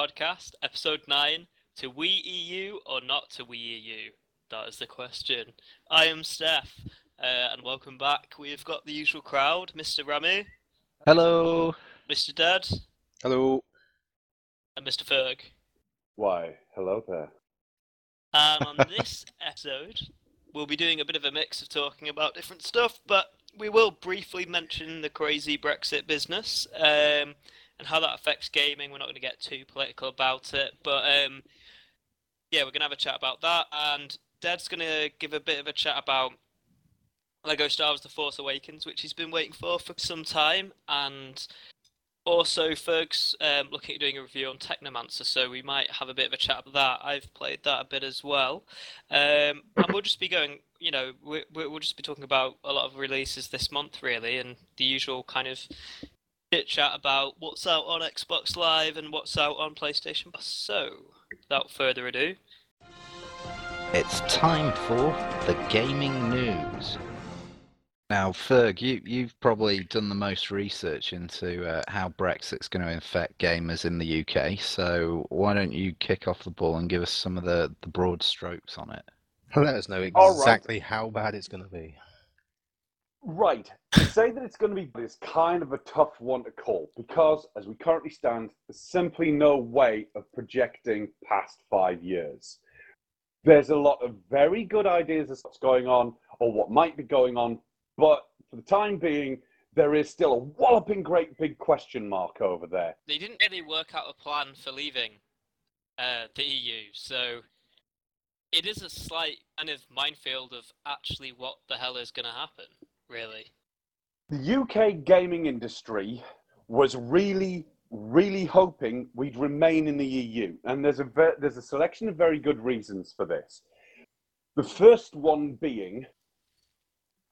Podcast, episode 9. To Wii EU or not to Wii EU? That is the question. I am Stef, uh, and welcome back. We've got the usual crowd Mr. Rammy, Hello. Mr. Ded, Hello. and Mr. Ferg. Why, hello there. And on this episode, we'll be doing a bit of a mix of talking about different stuff, but we will briefly mention the crazy Brexit business um, and how that affects gaming. We're not going to get too political about it, but um, yeah, we're going to have a chat about that. And Ded's going to give a bit of a chat about Lego Star Wars The Force Awakens, which he's been waiting for for some time. And also, Ferg's um, looking at doing a review on Technomancer, so we might have a bit of a chat about that. I've played that a bit as well. Um, and we'll just be going, you know, we, we- we'll just be talking about a lot of releases this month, really, and the usual kind of chit chat about what's out on Xbox Live and what's out on PlayStation So, without further ado, It's time for the gaming news. Now, Ferg, you, you've probably done the most research into uh, how Brexit's going to affect gamers in the UK. So why don't you kick off the ball and give us some of the, the broad strokes on it? Let us know All right. exactly how bad it's going to be. Right. To say that it's going to be is kind of a tough one to call because, as we currently stand, there's simply no way of projecting past five years. There's a lot of very good ideas as to what's going on or what might be going on, but for the time being, there is still a walloping great big question mark over there. they didn't really work out a plan for leaving uh, the EU, so it is a slight kind of minefield of actually what the hell is going to happen, really. The UK gaming industry was really, really hoping we'd remain in the EU, and there's a ver- there's a selection of very good reasons for this. The first one being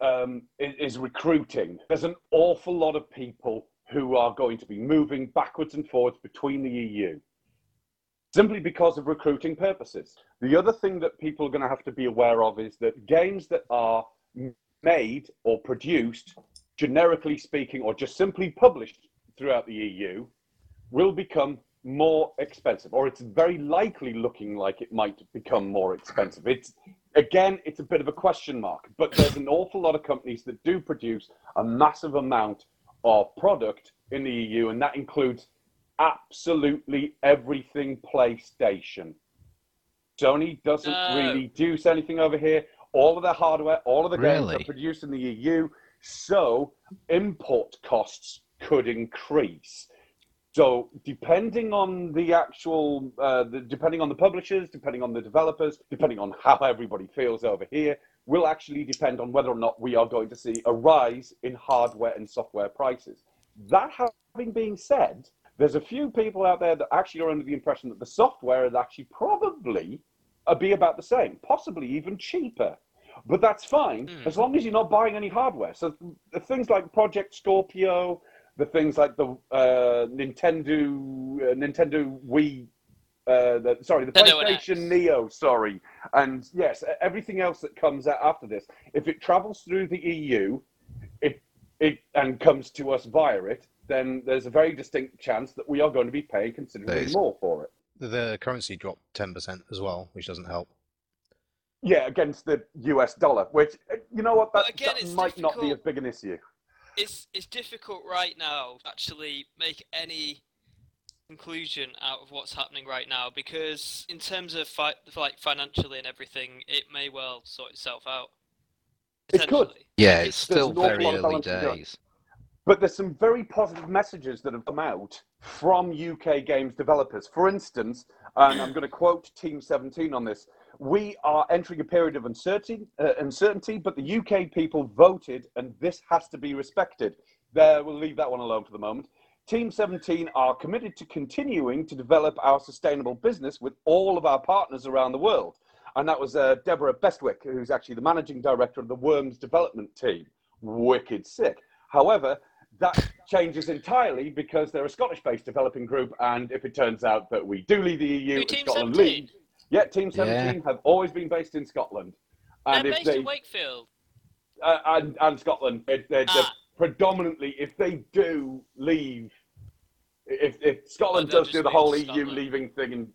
um, i- is recruiting. There's an awful lot of people who are going to be moving backwards and forwards between the EU simply because of recruiting purposes. The other thing that people are going to have to be aware of is that games that are made or produced, generically speaking, or just simply published throughout the EU, will become more expensive, or it's very likely looking like it might become more expensive. It's again, it's a bit of a question mark, but there's an awful lot of companies that do produce a massive amount of product in the EU, and that includes absolutely everything PlayStation. Sony doesn't No. really do anything over here. All of their hardware, all of the games are produced in the EU, so import costs could increase. So depending on the actual, uh, the, depending on the publishers, depending on the developers, depending on how everybody feels over here, will actually depend on whether or not we are going to see a rise in hardware and software prices. That having been said, there's a few people out there that actually are under the impression that the software is actually probably uh, be about the same, possibly even cheaper. But that's fine Hmm. as long as you're not buying any hardware. So the things like Project Scorpio, the things like the uh, Nintendo uh, Nintendo Wii, uh, the, sorry, the Nintendo PlayStation X. Neo, sorry, and yes, everything else that comes out after this, if it travels through the EU, it it and comes to us via it, then there's a very distinct chance that we are going to be paying considerably more for it. The, the currency dropped 10% as well, which doesn't help. Yeah, against the US dollar, which uh, you know what, that, again, that it's might not be as big an issue. It's it's difficult right now to actually make any conclusion out of what's happening right now because in terms of fi- like financially and everything, it may well sort itself out. It could. Yeah, Like, it's still very early days. But there's some very positive messages that have come out from UK games developers. For instance, and I'm going to quote Team 17 on this we are entering a period of uncertainty, uh, uncertainty, but the UK people voted, and this has to be respected. There, we'll leave that one alone for the moment. Team 17 are committed to continuing to develop our sustainable business with all of our partners around the world. And that was uh, Deborah Bestwick, who's actually the managing director of the Worms development team. Wicked sick. However, that changes entirely because they're a Scottish-based developing group, and if it turns out that we do leave the EU Who, and Team Scotland 17? Leave, yeah, Team Seventeen have always been based in Scotland, and They're if based they in Wakefield. uh, and and Scotland, they're, they're, they're Ah. predominantly if they do leave, if if Scotland Oh, they'll does do the whole leave EU leaving thing and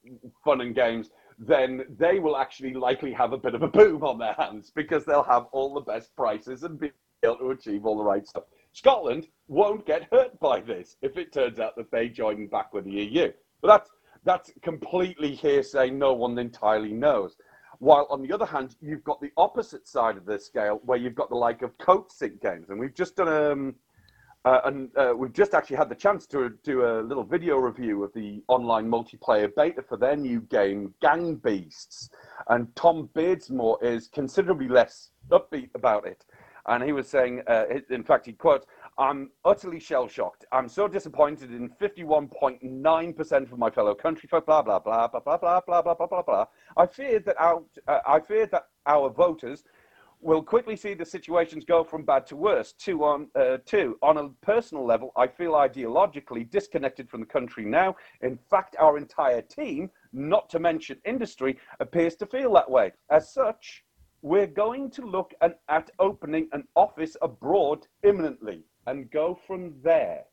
fun and games, then they will actually likely have a bit of a boom on their hands because they'll have all the best prices and be able to achieve all the right stuff. Scotland won't get hurt by this if it turns out that they join back with the EU. But that's that's completely hearsay. No one entirely knows. While on the other hand, you've got the opposite side of the scale, where you've got the like of Coatsink games, and we've just done um, uh, and uh, we've just actually had the chance to do a little video review of the online multiplayer beta for their new game, Gang Beasts. And Tom Beardsmore is considerably less upbeat about it. And he was saying, uh, in fact, he quotes, I'm utterly shell shocked. I'm so disappointed in 51.9% of my fellow countryfolk, blah, blah, blah, blah, blah, blah, blah, blah, blah, blah, blah. I fear that our, uh, I fear that our voters will quickly see the situations go from bad to worse. Two on uh, two on a personal level, I feel ideologically disconnected from the country now. In fact, our entire team, not to mention industry, appears to feel that way. As such, we're going to look an, at opening an office abroad imminently and go from there.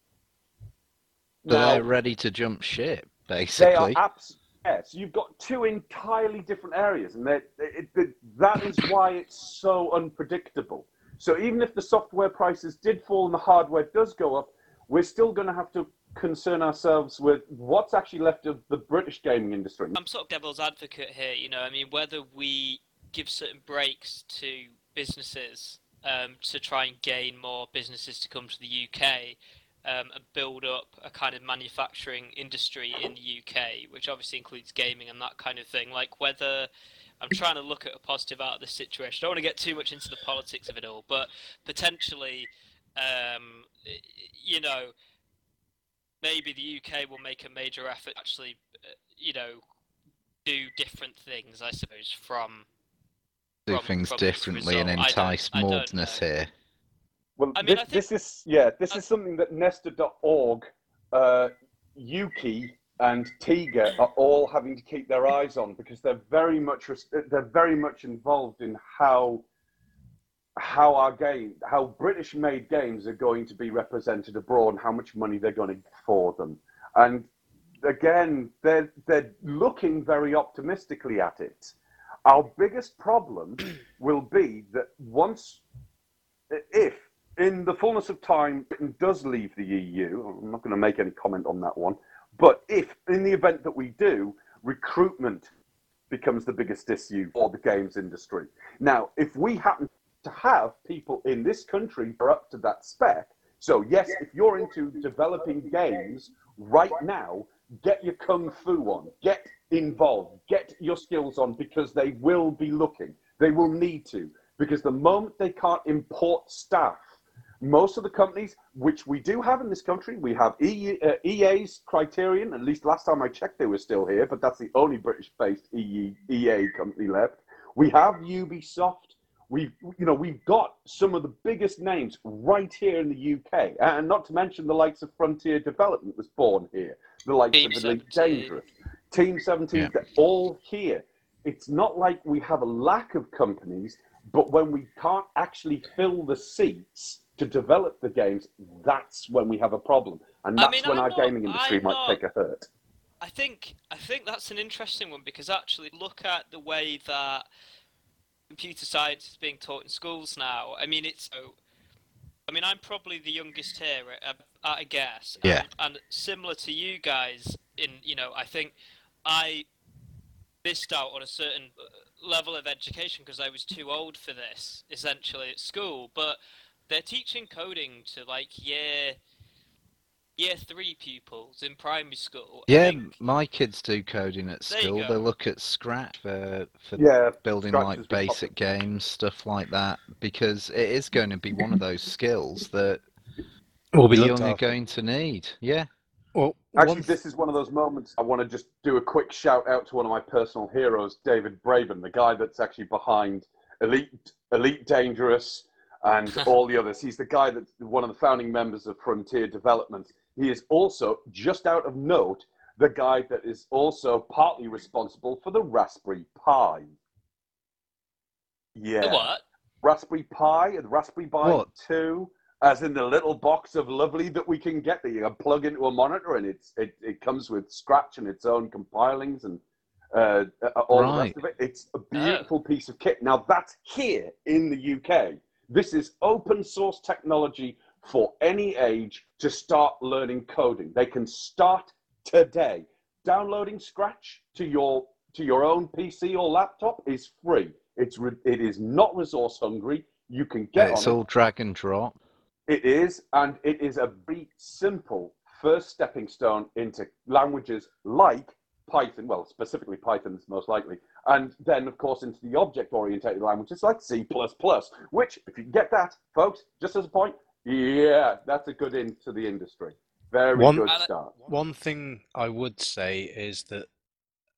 So Now- they're ready to jump ship, basically. they are basically. abs- yes. You've got two entirely different areas, and they- it, it, that is why it's so unpredictable. So even if the software prices did fall and the hardware does go up, we're still going to have to concern ourselves with what's actually left of the British gaming industry. I'm sort of devil's advocate here. You know, I mean, whether we give certain breaks to businesses um, to try and gain more businesses to come to the UK um, and build up a kind of manufacturing industry in the UK, which obviously includes gaming and that kind of thing. Like whether I'm trying to look at a positive out of this situation. I don't want to get too much into the politics of it all, but potentially, um, you know, maybe the UK will make a major effort to actually, uh, you know, do different things. I suppose from Do from- things from differently and result. I entice I don't mordness here. Well, I mean, this, I think- this is yeah, this I- is something that Nesta.org, uh, Ukie, and TIGA are all having to keep their eyes on because they're very much res- they're very much involved in how how our game how British made games are going to be represented abroad and how much money they're going to get for them. And again, they're they're looking very optimistically at it. Our biggest problem will be that once if in the fullness of time Britain does leave the EU, I'm not going to make any comment on that one, but if in the event that we do, recruitment becomes the biggest issue for the games industry. Now, if we happen to have people in this country who are up to that spec, so yes, if you're into developing games right now, get your kung fu on, get involved, get your skills on because they will be looking. They will need to because the moment they can't import staff, most of the companies, which we do have in this country, we have E- uh, EA's Criterion. At least last time I checked, they were still here, but that's the only British-based EA company left. We have Ubisoft. We've, you know, we've got some of the biggest names right here in the UK, and not to mention the likes of Frontier Development was born here. The likes Team of Elite 17. Dangerous, Team 17, Yeah. they're all here. It's not like we have a lack of companies, but when we can't actually fill the seats to develop the games, that's when we have a problem, and I that's mean, when I'm our not- gaming industry I'm might not- take a hurt. I think I think that's an interesting one because actually look at the way that computer science is being taught in schools now. I mean, it's. I mean, I'm probably the youngest here, at, at a guess. Yeah. And, and similar to you guys, in you know, I think I missed out on a certain uh, level of education because I was too old for this, essentially at school. But they're teaching coding to like year year three pupils in primary school. Yeah, think- my kids do coding at school. They look at Scratch for for Yeah, building Scratch like has been basic games, stuff like that, because it is going to be one of those skills that Will be the looked young are after. going to need. Yeah. Well, Actually, one this is one of those moments I want to just do a quick shout out to one of my personal heroes, David Braben, the guy that's actually behind Elite, Elite Dangerous, and all the others. He's the guy that's one of the founding members of Frontier Development. He is also, just out of note, the guy that is also partly responsible for the Raspberry Pi. Yeah. The what? Raspberry Pi and Raspberry Pi What? 2, as in the little box of lovely that we can get that you can plug into a monitor and it's it, it comes with Scratch and its own compilings and uh, uh, all the rest of it. It's a beautiful piece of kit. Now that's here in the UK. This is open source technology for any age to start learning coding. They can start today. Downloading Scratch to your to your own PC or laptop is free. It's re- it is not resource hungry. You can get it's on it. all drag and drop. It is, and it is a very simple first stepping stone into languages like Python, well, specifically Python most likely, and then, of course, into the object oriented languages like C, which, if you get that, folks, just as a point, yeah, that's a good into the industry. Very One- good start. One thing I would say is that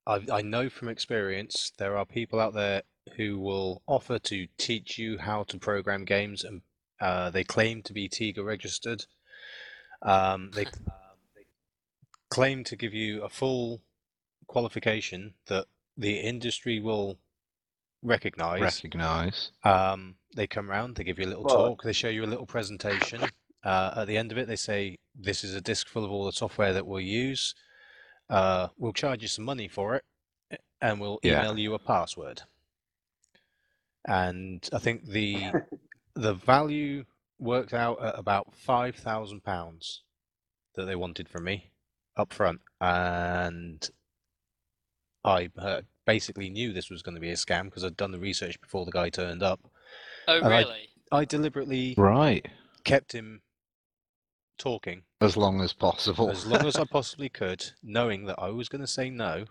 I, I know from experience there are people out there who will offer to teach you how to program games, and uh, they claim to be TIGA registered. Um, they claim to give you a full qualification that the industry will recognize. Recognize. Um, they come round, they give you a little Well- talk, they show you a little presentation. Uh, at the end of it, they say, This is a disk full of all the software that we'll use. Uh, we'll charge you some money for it, and we'll Yeah. email you a password. And I think the the value worked out at about five thousand pounds that they wanted from me up front, and I uh, basically knew this was going to be a scam because I'd done the research before the guy turned up. Oh, And I- really? I deliberately Right. kept him talking As long as possible. as long as I possibly could, knowing that I was going to say no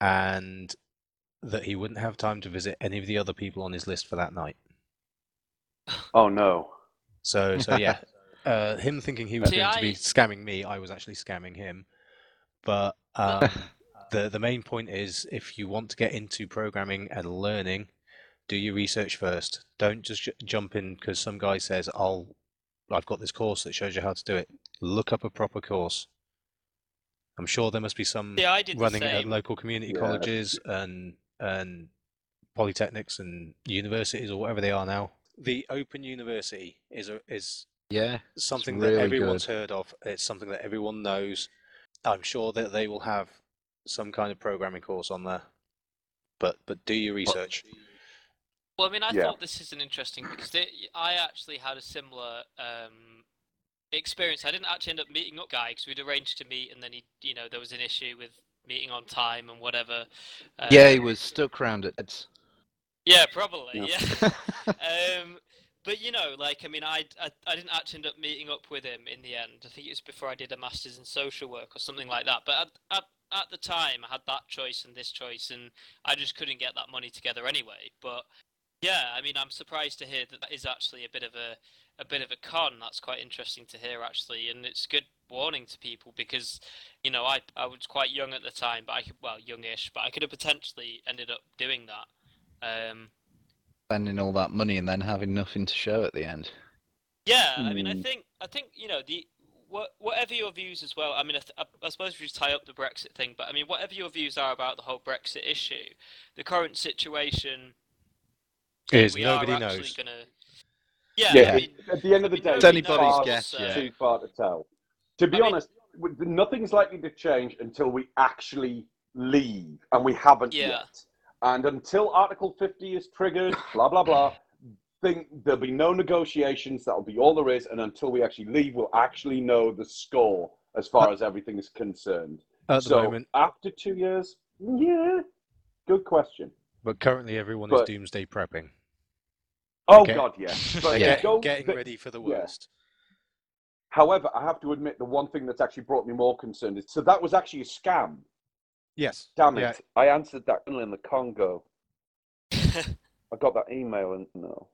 and that he wouldn't have time to visit any of the other people on his list for that night. Oh no. So, so yeah, uh, him thinking he was See, going to be scamming me, I was actually scamming him. But um, the the main point is, if you want to get into programming and learning, do your research first. Don't just ju- jump in because some guy says, "I'll, I've got this course that shows you how to do it." Look up a proper course. I'm sure there must be some Yeah, I did running at local community Yeah. colleges and and polytechnics and universities or whatever they are now. The Open University is a, is yeah. something really that everyone's good. heard of. It's something that everyone knows. I'm sure that they will have some kind of programming course on there. But but do your research. Well, I mean, I Yeah. thought this is an interesting because they, I actually had a similar um, experience. I didn't actually end up meeting up guy because we'd arranged to meet, and then he, you know, there was an issue with meeting on time and whatever. yeah, he Um, was stuck round at Ed's. Yeah, probably. Yeah. Yeah. um, but you know, like I mean, I, I I didn't actually end up meeting up with him in the end. I think it was before I did a masters in social work or something like that. But at at, at the time, I had that choice and this choice, and I just couldn't get that money together anyway. But yeah, I mean, I'm surprised to hear that that is actually a bit of a a bit of a con. That's quite interesting to hear actually, and it's good warning to people because you know I I was quite young at the time, but I could well youngish, but I could have potentially ended up doing that. Um, Spending all that money and then having nothing to show at the end. Yeah, I mean, I Hmm. think I think you know the what whatever your views as well. I mean, I, th- I, I suppose we just tie up the Brexit thing, but I mean, whatever your views are about the whole Brexit issue, the current situation Is we nobody are knows. Gonna... Yeah, Yeah, I mean, at the end of the day, It's anybody's guess, uh, yeah. too far to tell. To be I honest, w- nothing's likely to change until we actually leave, and we haven't Yeah. yet. And until Article 50 is triggered, blah blah blah, think there'll be no negotiations. That'll be all there is. And until we actually leave, we'll actually know the score as far as everything is concerned. At the so moment, after two years, yeah, good question. but currently everyone but- is doomsday prepping. Oh Okay. God, yeah. But Yeah. don't- getting ready for the yeah. worst. However, I have to admit the one thing that's actually brought me more concerned is so that was actually a scam. Yes. Damn it! Yeah. I answered that in the Congo. I got that email and no.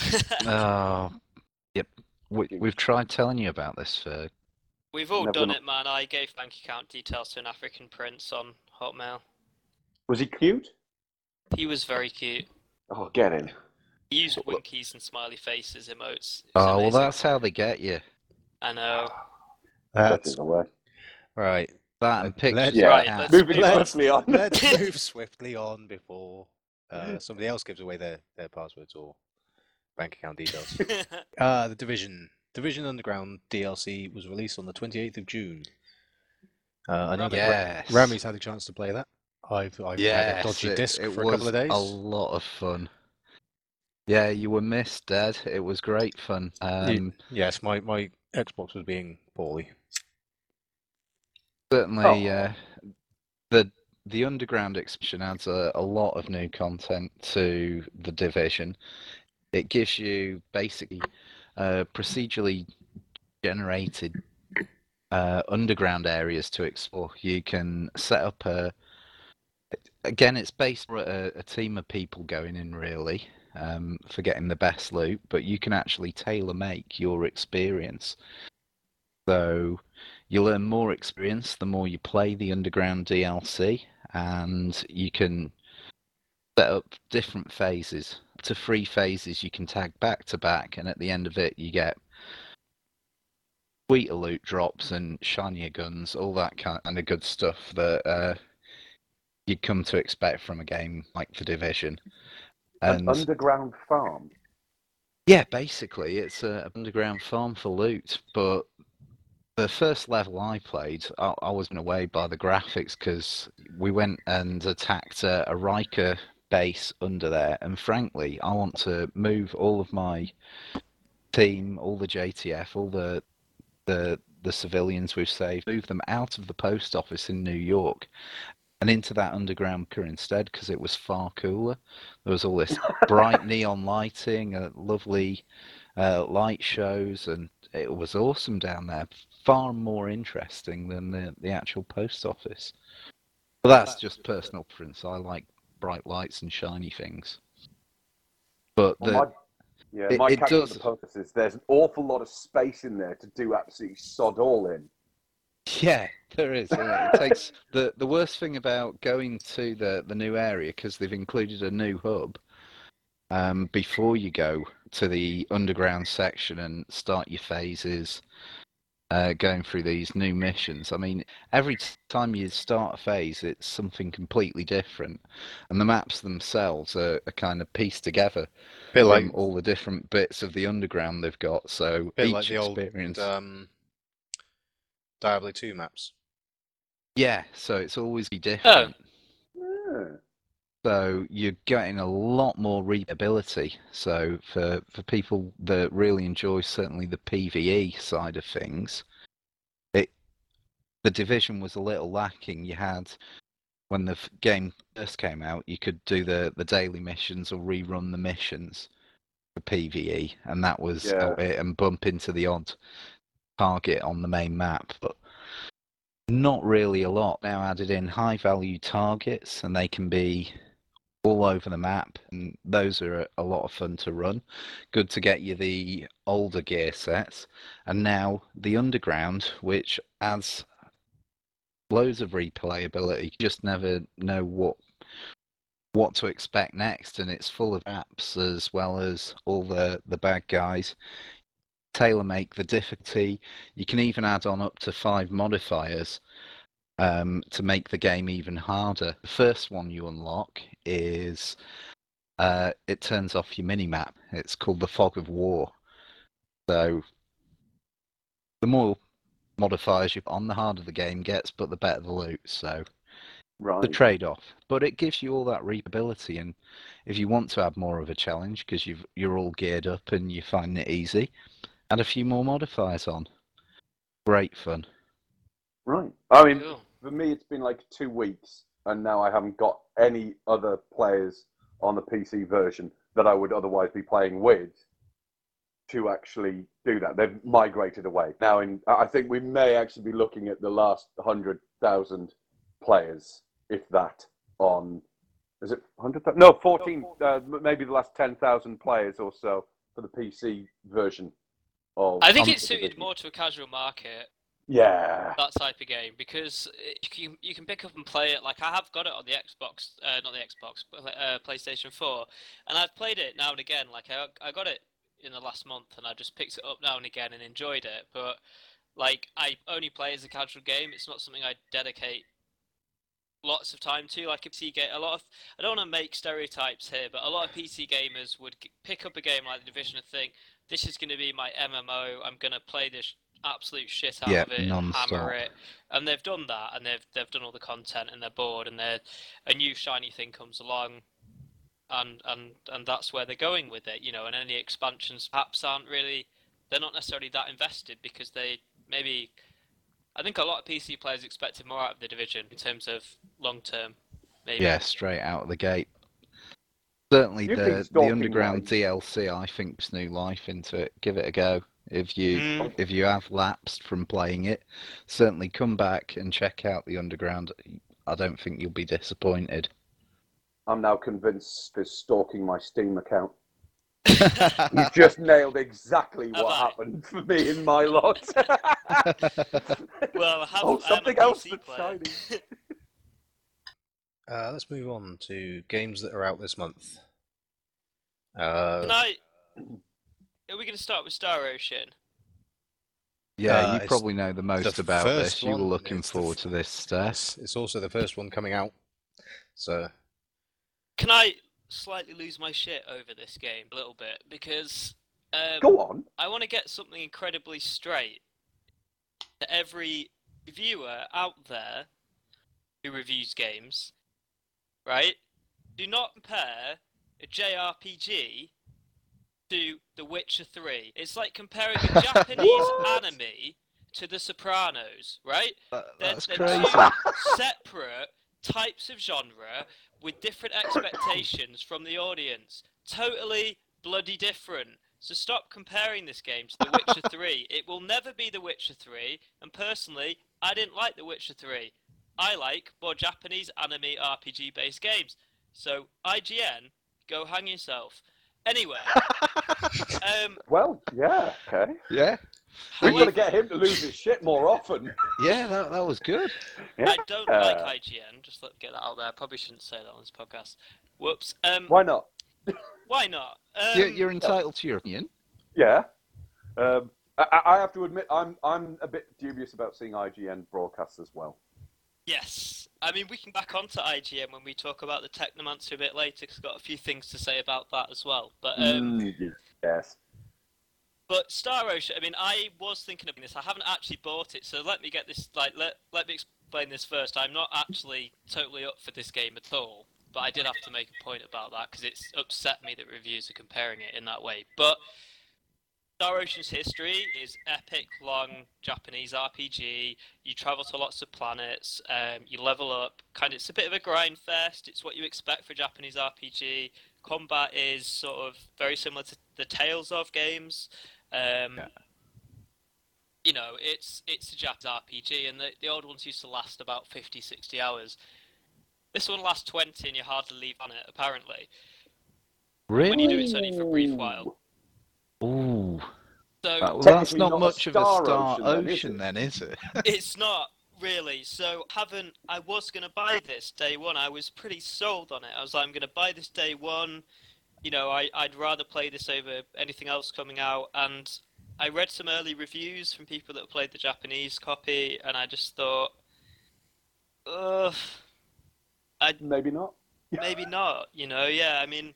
Oh, yep. We, we've tried telling you about this for. we've all Never done kno- it, man. I gave bank account details to an African prince on Hotmail. Was he cute? He was very cute. Oh, get in. He used winkies and smiley faces emotes. It was Oh well, that's how they get you. I know. That's is away. right. That and pictures. Let's- Yeah. Right, out. let's Moving move on. swiftly on. Let's move swiftly on before uh, somebody else gives away their, their passwords or bank account details. Uh, the Division Division Underground DLC was released on the 28th of June. Uh, I know that Ra- Rammy's had a chance to play that. I've, I've had a dodgy it, disc it for a couple of days. a lot of fun. Yeah, you were missed, Ded. It was great fun. Um, Yes, my, my Xbox was being poorly. Certainly, Oh. uh, the the underground expansion adds a, a lot of new content to the division. It gives you basically uh, procedurally generated uh, underground areas to explore. You can set up a again, it's based on a, a team of people going in really um, for getting the best loot, but you can actually tailor make your experience. So you learn more experience the more you play the underground DLC, and you can set up different phases. Up to three phases you can tag back to back, and at the end of it, you get sweeter loot drops and shinier guns, all that kind of good stuff that uh, you'd come to expect from a game like The Division. An underground farm. yeah, basically, it's a underground farm for loot. But the first level I played, I, I was blown away by the graphics because we went and attacked a, a Riker base under there. And frankly, I want to move all of my team, all the JTF, all the the the civilians we've saved, move them out of the post office in New York and into that underground bunker instead because it was far cooler. There was all this bright neon lighting, uh, lovely uh, light shows, and it was awesome down there. Far more interesting than the, the actual post office. But that's just personal preference. I like bright lights and shiny things. But Well, the, my, yeah, it- my it does- the purpose is there's an awful lot of space in there to do absolutely sod all in. Yeah, there is. It takes the the worst thing about going to the the new area because they've included a new hub. Um, before you go to the underground section and start your phases, uh, going through these new missions. I mean, every t- time you start a phase, it's something completely different, and the maps themselves are, are kind of pieced together bit from like all the different bits of the underground they've got. So bit each like the old experience. um, Diablo 2 maps. Yeah, so it's always be different. Yeah. So you're getting a lot more readability. So for for people that really enjoy certainly the PVE side of things, it the division was a little lacking. You had when the game first came out, you could do the the daily missions or rerun the missions for PVE, and that was Yeah. it, and bump into the odd target on the main map, but not really a lot. Now added in high value targets, and they can be all over the map, and those are a, lot of fun to run. Good to get you the older gear sets, and now the underground, which adds loads of replayability. You just never know what what to expect next, and it's full of apps as well as all the the bad guys. Tailor make the difficulty. You can even add on up to five modifiers um, to make the game even harder. The first one you unlock is uh, it turns off your mini map. It's called the Fog of War. So the more modifiers you put on, the harder the game gets, but the better the loot. So Right. the trade-off. But it gives you all that readability, and if you want to add more of a challenge because you've you're all geared up and you find it easy, add a few more modifiers on. Great fun. right. I mean, Cool. For me, it's been like two weeks, and now I haven't got any other players on the PC version that I would otherwise be playing with to actually do that. They've migrated away now. In I think we may actually be looking at the last hundred thousand players, if that, on is it hundred? No, fourteen. Uh, maybe the last ten thousand players or so for the PC version of. I think it's suited more to a casual market. Yeah. that type of game because you can you can pick up and play it. Like I have got it on the Xbox, uh, not the Xbox, but uh, PlayStation Four, and I've played it now and again. Like I I got it in the last month, and I just picked it up now and again and enjoyed it. But like I only play as a casual game. It's not something I dedicate lots of time to. Like a PC game, a lot of I don't want to make stereotypes here, but a lot of PC gamers would pick up a game like the Division and think, "This is going to be my MMO. I'm going to play this absolute shit out Yeah, of it, and non-stop. hammer it." And they've done that, and they've they've done all the content, and they're bored, and they're a new shiny thing comes along. And, and and that's where they're going with it, you know. And any expansions perhaps aren't really, they're not necessarily that invested because they maybe I think a lot of PC players expected more out of the division in terms of long term. Maybe. Yeah, straight out of the gate. Certainly, You've the the underground lights. DLC, I think, puts new life into it. Give it a go. If you Mm. if you have lapsed from playing it, certainly come back and check out the underground. I don't think you'll be disappointed. I'm now convinced is stalking my Steam account. You just nailed exactly Have what I? happened for me in my lot. Well, I have, oh, I am something else PC that's shiny. Uh, let's move on to games that are out this month. Uh, Can I? Are we going to start with Star Ocean? yeah, Uh, you it's probably know the most about first this. You were one, looking it's the forward f- to this, Stef. it's, it's also the first one coming out. So Can I slightly lose my shit over this game a little bit because um, Go on. I want to get something incredibly straight to every viewer out there who reviews games, right? Do not compare a JRPG to The Witcher 3. It's like comparing a Japanese anime to The Sopranos, right? That- They're- that's they're crazy. two separate types of genre with different expectations from the audience. Totally bloody different. So stop comparing this game to The Witcher 3. It will never be The Witcher 3, and personally, I didn't like The Witcher 3. I like more Japanese anime RPG based games. So IGN, go hang yourself. Anyway, um, Well, yeah, okay. Yeah, We've got to get him to lose his shit more often. yeah, that, that was good. I don't like Uh, IGN. Just let get that out there. I probably shouldn't say that on this podcast. Whoops. Um, Why not? why not? Um, you're, you're entitled to your opinion. Yeah. Um, I, I have to admit, I'm I'm a bit dubious about seeing IGN broadcasts as well. Yes. I mean, we can back onto IGN when we talk about the Technomancer a bit later, because I've got a few things to say about that as well. But um, Mm, yes. But Star Ocean, I mean, I was thinking of this. I haven't actually bought it, so let me get this. Like, let let me explain this first. I'm not actually totally up for this game at all, but I did have to make a point about that because it's upset me that reviews are comparing it in that way. But Star Ocean's history is epic, long Japanese RPG. You travel to lots of planets. Um, you level up. Kind of, it's a bit of a grind fest. It's what you expect for a Japanese RPG. Combat is sort of very similar to the Tales of games. Um, Yeah. You know, it's it's a Japanese RPG, and the, the old ones used to last about 50, 60 hours. This one lasts 20, and you hardly leave on it, apparently. Really? When you do it only for a brief while. Ooh, So well, that's Technically not not a much of a Star Star Ocean Ocean, then, is then, it? is it? it's not really. So haven't I was gonna buy this day one. I was pretty sold on it. I was like, I'm gonna buy this day one. You know, I I'd rather play this over anything else coming out. And I read some early reviews from people that played the Japanese copy, and I just thought, ugh, i Maybe not. maybe not. You know, yeah. I mean,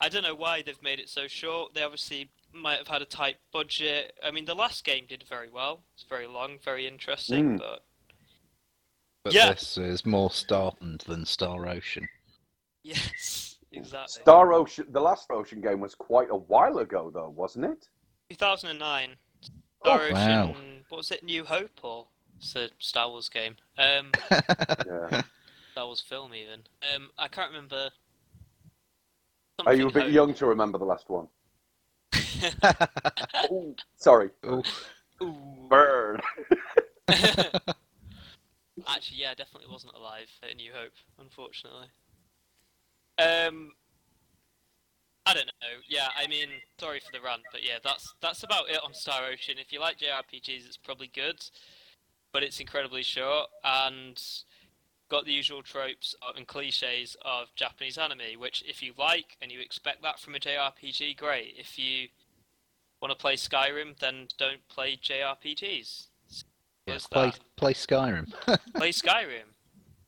I don't know why they've made it so short. They obviously might have had a tight budget. I mean, the last game did very well. It's very long, very interesting, Mm. but But Yeah. this is more Starland than Star Ocean. yes, exactly. Star Ocean. The last Ocean game was quite a while ago, though, wasn't it? 2009. Oh, Star Ocean. wow. What was it? New Hope or it's a Star Wars game? Um, Yeah. Star Wars film even. Um, I can't remember. Are you a bit young to remember the last one? Ooh, sorry. Ooh. Ooh. Burn. Actually, yeah, definitely wasn't alive at New Hope, unfortunately. Um, I don't know. Yeah, I mean, sorry for the rant, but yeah, that's that's about it on Star Ocean. If you like JRPGs, it's probably good, but it's incredibly short and got the usual tropes and cliches of Japanese anime. Which, if you like and you expect that from a JRPG, great. If you want to play Skyrim, then don't play JRPGs. Yeah, play play Skyrim. Play Skyrim,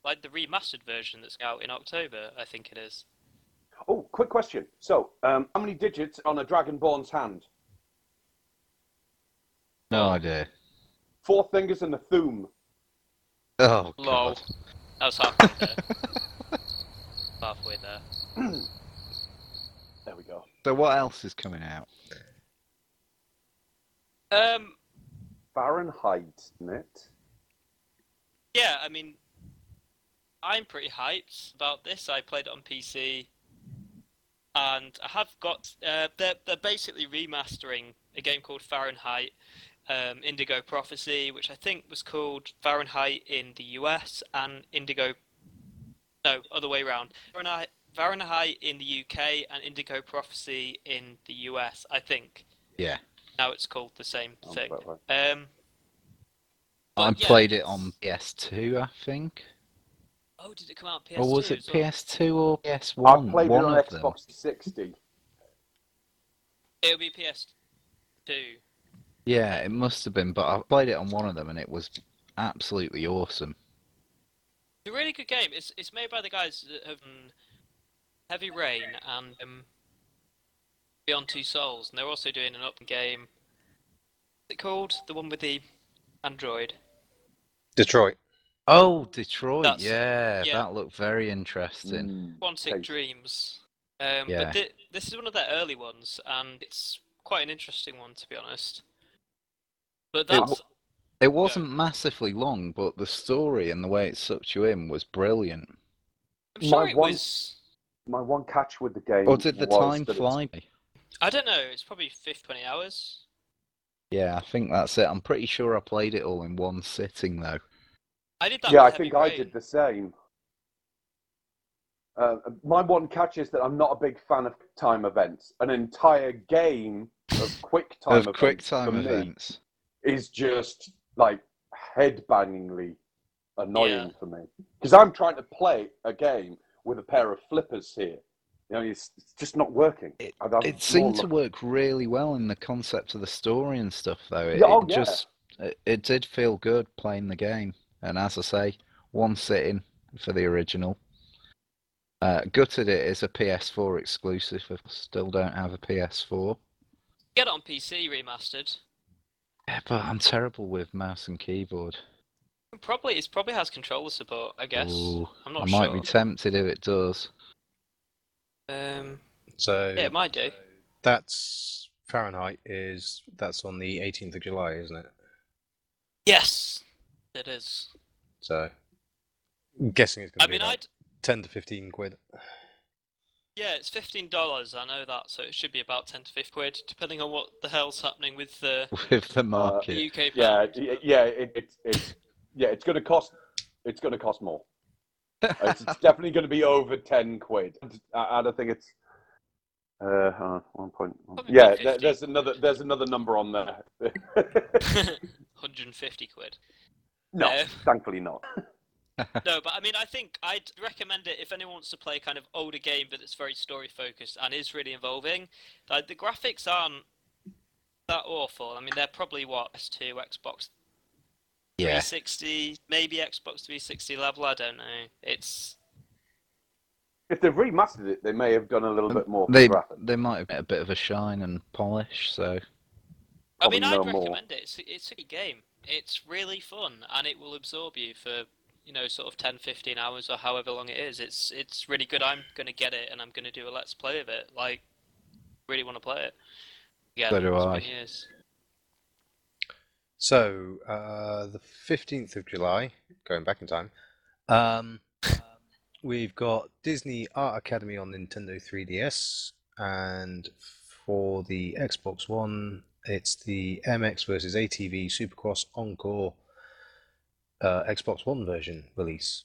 like the remastered version that's out in October, I think it is. Oh, quick question. So, um, how many digits on a Dragonborn's hand? no idea. Four fingers and a thumb. Oh Lol. God. That was halfway there. halfway there. There we go. so what else is coming out? Um, Fahrenheit, isn't it? yeah, I mean, I'm pretty hyped about this. I played it on PC, and I have got. Uh, they're they're basically remastering a game called Fahrenheit. Um, Indigo Prophecy, which I think was called Fahrenheit in the US and Indigo, no, other way around. Fahrenheit, Fahrenheit in the UK and Indigo Prophecy in the US, I think. Yeah. Now it's called the same Oh, thing. right, right. Um, I yeah, played it on PS2, I think. Oh, did it come out on PS2? Or was it well? PS2 or PS1? I played it on of them. Xbox 60. It'll be PS2. Yeah, it must have been, but I played it on one of them and it was absolutely awesome. It's a really good game. It's it's made by the guys that have done Heavy Rain and um, Beyond Two Souls, and they're also doing an up game. What's it called? The one with the android. Detroit. Oh, Detroit, That's- yeah, yeah. that looked very interesting. Mm. Quantic Okay. Dreams. Um, Yeah. But thi- this is one of their early ones, and it's quite an interesting one to be honest. But It that's It wasn't massively long, but the story and the way it sucked you in was brilliant. I'm sure My it one- was. My one catch with the game. Or did the was time that it's- fly? I don't know. It's probably 50, 20 hours. Yeah, I think that's it. I'm pretty sure I played it all in one sitting though. I did that. Yeah, I with Heavy think I did the same. Uh, my one catch is that I'm not a big fan of time events. An entire game of quick time of events quick for time me events. Is just like head-bangingly annoying Yeah. for me because I'm trying to play a game with a pair of flippers here. You know, it's, it's just not working. It, it seemed to work really well in the concept of the story and stuff, though. It, Yeah, oh, it yeah. just it, it did feel good playing the game. And as I say, one sitting for the original. Uh, gutted it is a PS4 exclusive. I still don't have a PS4. Get it on PC remastered. Yeah, but I'm terrible with mouse and keyboard. Probably it probably has controller support. I guess. Ooh, I'm I not might be tempted if it does. Um, So yeah, it might do. that's Fahrenheit is that's on the 18th of July, isn't it? Yes, it is. So I'm guessing it's I going to be mean, about I'd 10 to 15 quid. Yeah, it's fifteen dollars. I know that, so it should be about ten to fifty quid, depending on what the hell's happening with the, With the the market. UK Yeah, pound. y- yeah, it, it's it's yeah, it's going to cost. It's going to cost more. It's, it's definitely going to be over ten quid. I, I don't think it's. Uh, uh, one point. Probably Yeah, there, there's another. There's another number on there. Hundred and fifty quid. no, Uh, thankfully not. No, but I mean, I think I'd recommend it if anyone wants to play a kind of older game, but it's very story focused and is really involving. Like the graphics aren't that awful. I mean, they're probably what S2, Xbox Yeah, 360, maybe Xbox 360 level. I don't know. It's If they've remastered it, they may have done a little um, bit more. for they graphics. they might have a bit of a shine and polish. So I mean, I'd no more. recommend it. It's, it's a good game. It's really fun, and it will absorb you for you know sort of 10, 15 hours or however long it is. It's it's really good. I'm gonna get it, and I'm gonna do a let's play of it. Like, really want to play it. Yeah, So do I. So uh, the 15th of July, going back in time, um, we've got Disney Art Academy on Nintendo 3DS, and for the Xbox One, it's the MX versus ATV Supercross Encore uh, Xbox One version release.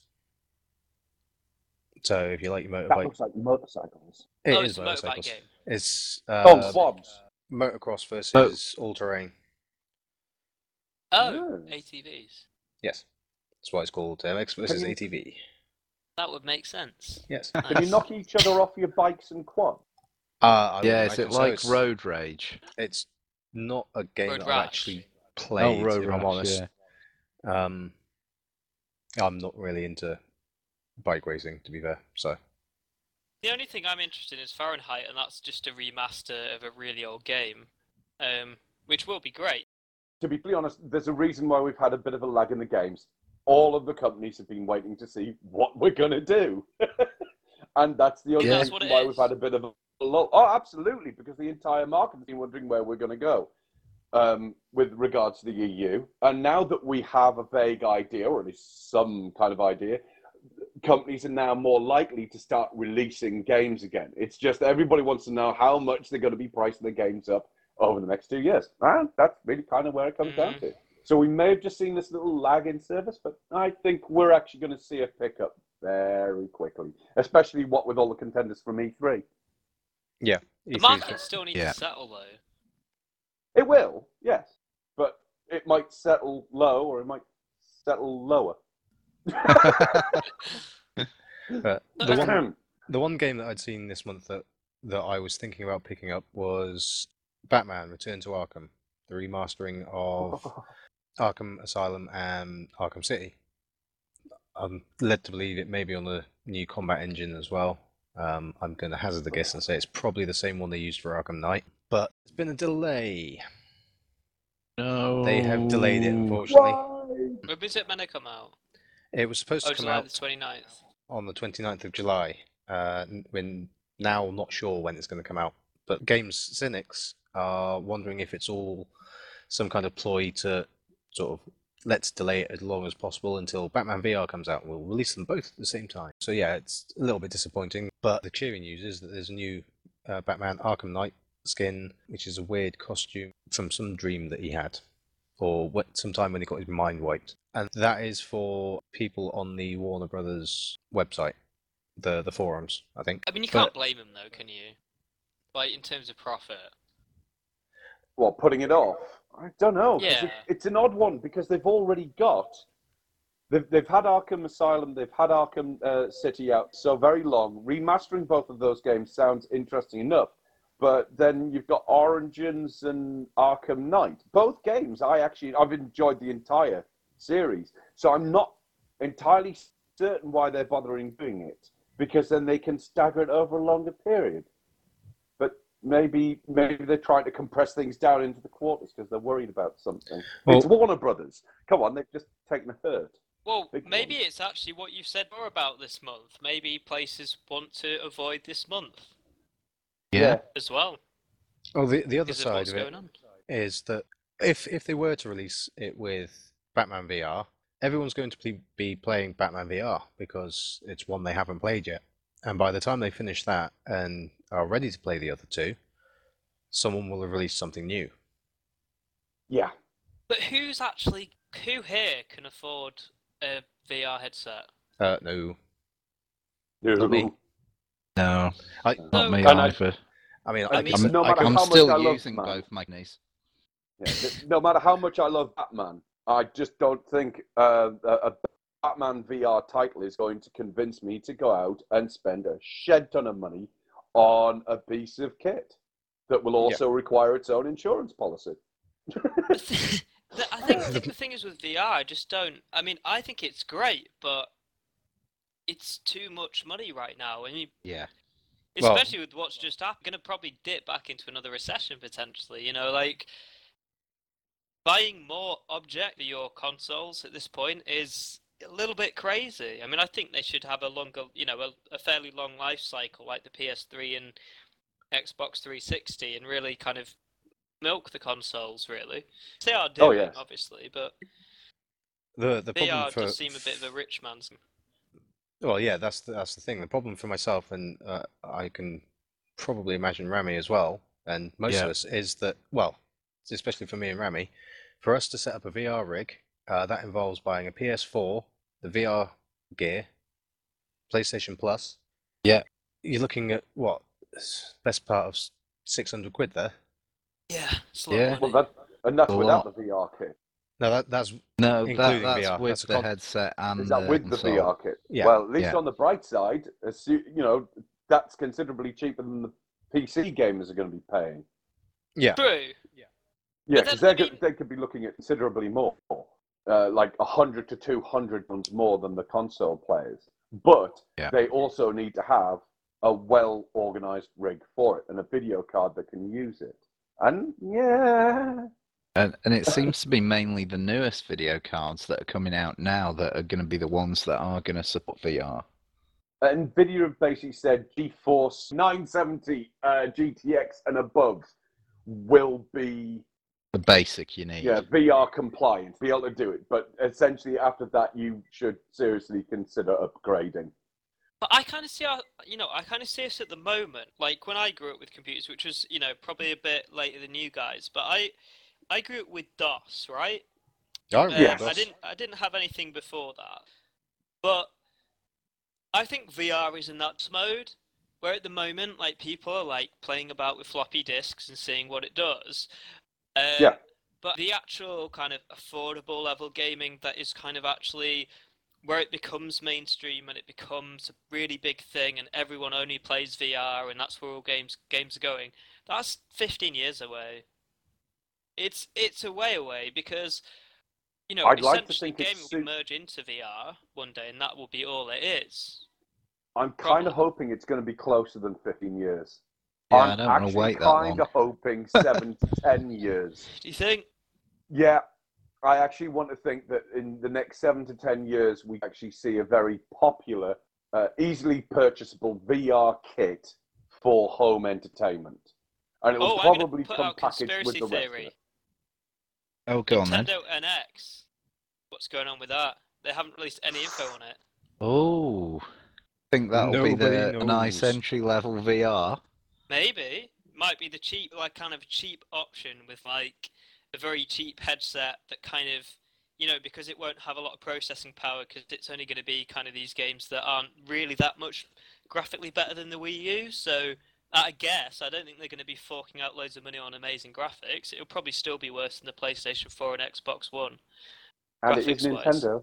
So if you like your That motorbike, looks like motorcycles. it oh, is it's a motorbike motorcycles. game. It's oh, uh, quads. motocross versus all terrain. Oh, Yeah. ATVs. Yes, that's why it's called MX versus you- ATV. That would make sense. Yes. Can you knock each other off your bikes and quads? Uh, I yeah, would is it imagine so. like Road Rage? It's not a game Road that Rash. I've actually played. oh, Road if Rash. I'm honest. Yeah. Um, I'm not really into bike racing, to be fair. So The only thing I'm interested in is Fahrenheit, and that's just a remaster of a really old game, um, which will be great. To be completely honest, there's a reason why we've had a bit of a lag in the games. All of the companies have been waiting to see what we're going to do. and that's the only Yeah. Reason why is. we've had a bit of a lull. Oh, absolutely, because the entire market has been wondering where we're going to go um, with regards to the EU. And now that we have a vague idea, or at least some kind of idea, companies are now more likely to start releasing games again. It's just everybody wants to know how much they're going to be pricing the games up over the next two years. And that's really kind of where it comes down Mhm. to. So we may have just seen this little lag in service, but I think we're actually going to see a pickup very quickly, especially what with all the contenders from E E3. The E3 's market still needs Yeah. to settle though. It will, yes, but it might settle low or it might settle lower. But the one, the one game that I'd seen this month that, that I was thinking about picking up was Batman Return to Arkham, the remastering of Arkham Asylum and Arkham City. I'm led to believe it may be on the new combat engine as well. Um, I'm going to hazard a guess and say it's probably the same one they used for Arkham Knight, but there's been a delay. No. They have delayed it, unfortunately. Why? When is it meant to come out? It was supposed Oh, to come July out the 29th. on the 29th of July. Uh, n- we're now not sure when it's going to come out, but games cynics are wondering if it's all some kind of ploy to sort of let's delay it as long as possible until Batman VR comes out. We'll release them both at the same time. So yeah, it's a little bit disappointing, but the cheering news is that there's a new uh, Batman Arkham Knight skin, which is a weird costume from some dream that he had, or what, sometime when he got his mind wiped, and that is for people on the Warner Brothers website, the the forums, I think. I mean, you can't blame him though, can you? Like in terms of profit. Well, putting it off. I don't know. Yeah. It, it's an odd one because they've already got. They've, they've had Arkham Asylum, they've had Arkham uh, City out so very long. Remastering both of those games sounds interesting enough. But then you've got Origins and Arkham Knight. Both games, I actually, I've enjoyed the entire series. So I'm not entirely certain why they're bothering doing it because then they can stagger it over a longer period. But maybe maybe they're trying to compress things down into the quarters because they're worried about something. it's Warner Brothers. Come on, they've just taken a hurt. Well, Big maybe one. it's actually what you've said more about this month. Maybe places want to avoid this month Yeah. as well Well, the the other because side what's of it going on. is that if if they were to release it with Batman VR, everyone's going to be, be playing Batman VR because it's one they haven't played yet. And by the time they finish that and are ready to play the other two, someone will have released something new. Yeah. But who's actually who here can afford a VR headset? Uh, no, Not me. No, I not me And I- either. I mean, I I, mean, can, no I matter can- I'm how much still I love using Batman. both my knees. Yeah, no matter how much I love Batman, I just don't think uh, a, a Batman VR title is going to convince me to go out and spend a shed ton of money on a piece of kit that will also require its own insurance policy. The thi- the- I think, I think the thing is with VR, I just don't. I mean, I think it's great, but it's too much money right now. I mean, Yeah. Well- especially with what's just happened, going to probably dip back into another recession potentially. You know, like buying more object for your consoles at this point is a little bit crazy. I mean, I think they should have a longer, you know, a, a fairly long life cycle like the PS3 and Xbox 360, and really kind of milk the consoles. Really, they are Oh, doing yes. obviously, but the the problem VR for does seem a bit of a rich man's. Well, yeah, that's the, that's the thing. The problem for myself, and uh, I can probably imagine Rammy as well, and most Yeah. of us, is that well, especially for me and Rammy, for us to set up a VR rig, uh, that involves buying a PS4, the VR gear, PlayStation Plus. Yeah. You're looking at what best part of six hundred quid there. Yeah, it's a lot Yeah. of Well, that, and that's A without lot. the VR kit. No, that that's No, that, that's VR, with that's a the con- headset and Is that with the console. VR kit? Yeah. Well, at least Yeah. on the bright side, you know, that's considerably cheaper than the PC gamers are going to be paying. yeah. True. Yeah, But because then, I they mean- could they could be looking at considerably more, uh, like hundred to two hundred times more than the console players. But Yeah. they also need to have a well organized rig for it and a video card that can use it. And yeah, And, and it seems to be mainly the newest video cards that are coming out now that are going to be the ones that are going to support VR. Nvidia have basically said GeForce 970 uh, GTX and above will be The basic you need. yeah VR compliant, be able to do it. But essentially, after that, you should seriously consider upgrading. But I kind of see our, you know, I kind of see us at the moment. Like when I grew up with computers, which was, you know, probably a bit later than you guys. But I, I grew up with DOS, right? I Uh, remember Yes. I didn't, I didn't have anything before that. But I think VR is in that mode where at the moment, like people are like playing about with floppy disks and seeing what it does. Um, Yeah. But the actual kind of affordable level gaming that is kind of actually where it becomes mainstream and it becomes a really big thing and everyone only plays VR and that's where all games games are going. That's 15 years away. It's it's a way away because you know I'd like to essentially think it's gaming will soon- merge into VR one day and that will be all it is. I'm kind of hoping it's going to be closer than 15 years. Yeah, I'm I don't want to actually wait that kind of hoping seven to 10 years. Do you think? Yeah, I actually want to think that in the next seven to 10 years, we actually see a very popular, uh, easily purchasable VR kit for home entertainment. And it will Oh, probably put come packaged with conspiracy the rest of it. Oh, go on then. Nintendo NX. What's going on with that? They haven't released any info on it. Oh, I think that'll be Nobody the a nice entry level VR. Maybe might be the cheap, like kind of cheap option with like a very cheap headset that kind of, you know, because it won't have a lot of processing power because it's only going to be kind of these games that aren't really that much graphically better than the Wii U. So I guess I don't think they're going to be forking out loads of money on amazing graphics. It'll probably still be worse than the PlayStation 4 and Xbox One. And it is Nintendo.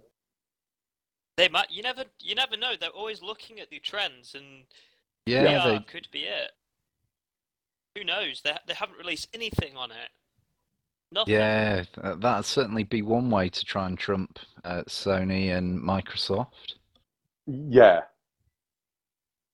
They might. You never. You never know. They're always looking at the trends, and Yeah, VR they could be it. Who knows? They they haven't released anything on it. Nothing. Yeah, that'd certainly be one way to try and trump uh, Sony and Microsoft. Yeah.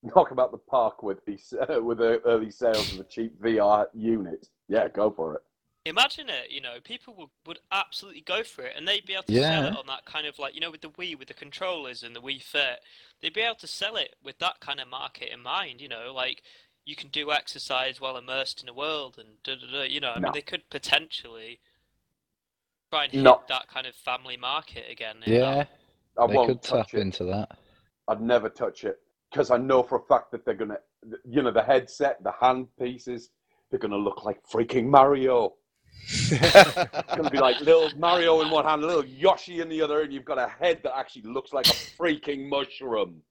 Knock about the park with the uh, with the early sales of a cheap VR unit. Yeah, go for it. Imagine it. You know, people would, would absolutely go for it, and they'd be able to sell it on that kind of like you know with the Wii with the controllers and the Wii Fit. They'd be able to sell it with that kind of market in mind. You know, like you can do exercise while immersed in a world, and da da da. You know, I No. mean, they could potentially try and hit No. that kind of family market again. in that Yeah, I they won't could touch tap it. into that. I'd never touch it because I know for a fact that they're gonna, you know, the headset, the hand pieces, they're gonna look like freaking Mario. It's gonna be like little Mario in one hand, little Yoshi in the other, and you've got a head that actually looks like a freaking mushroom.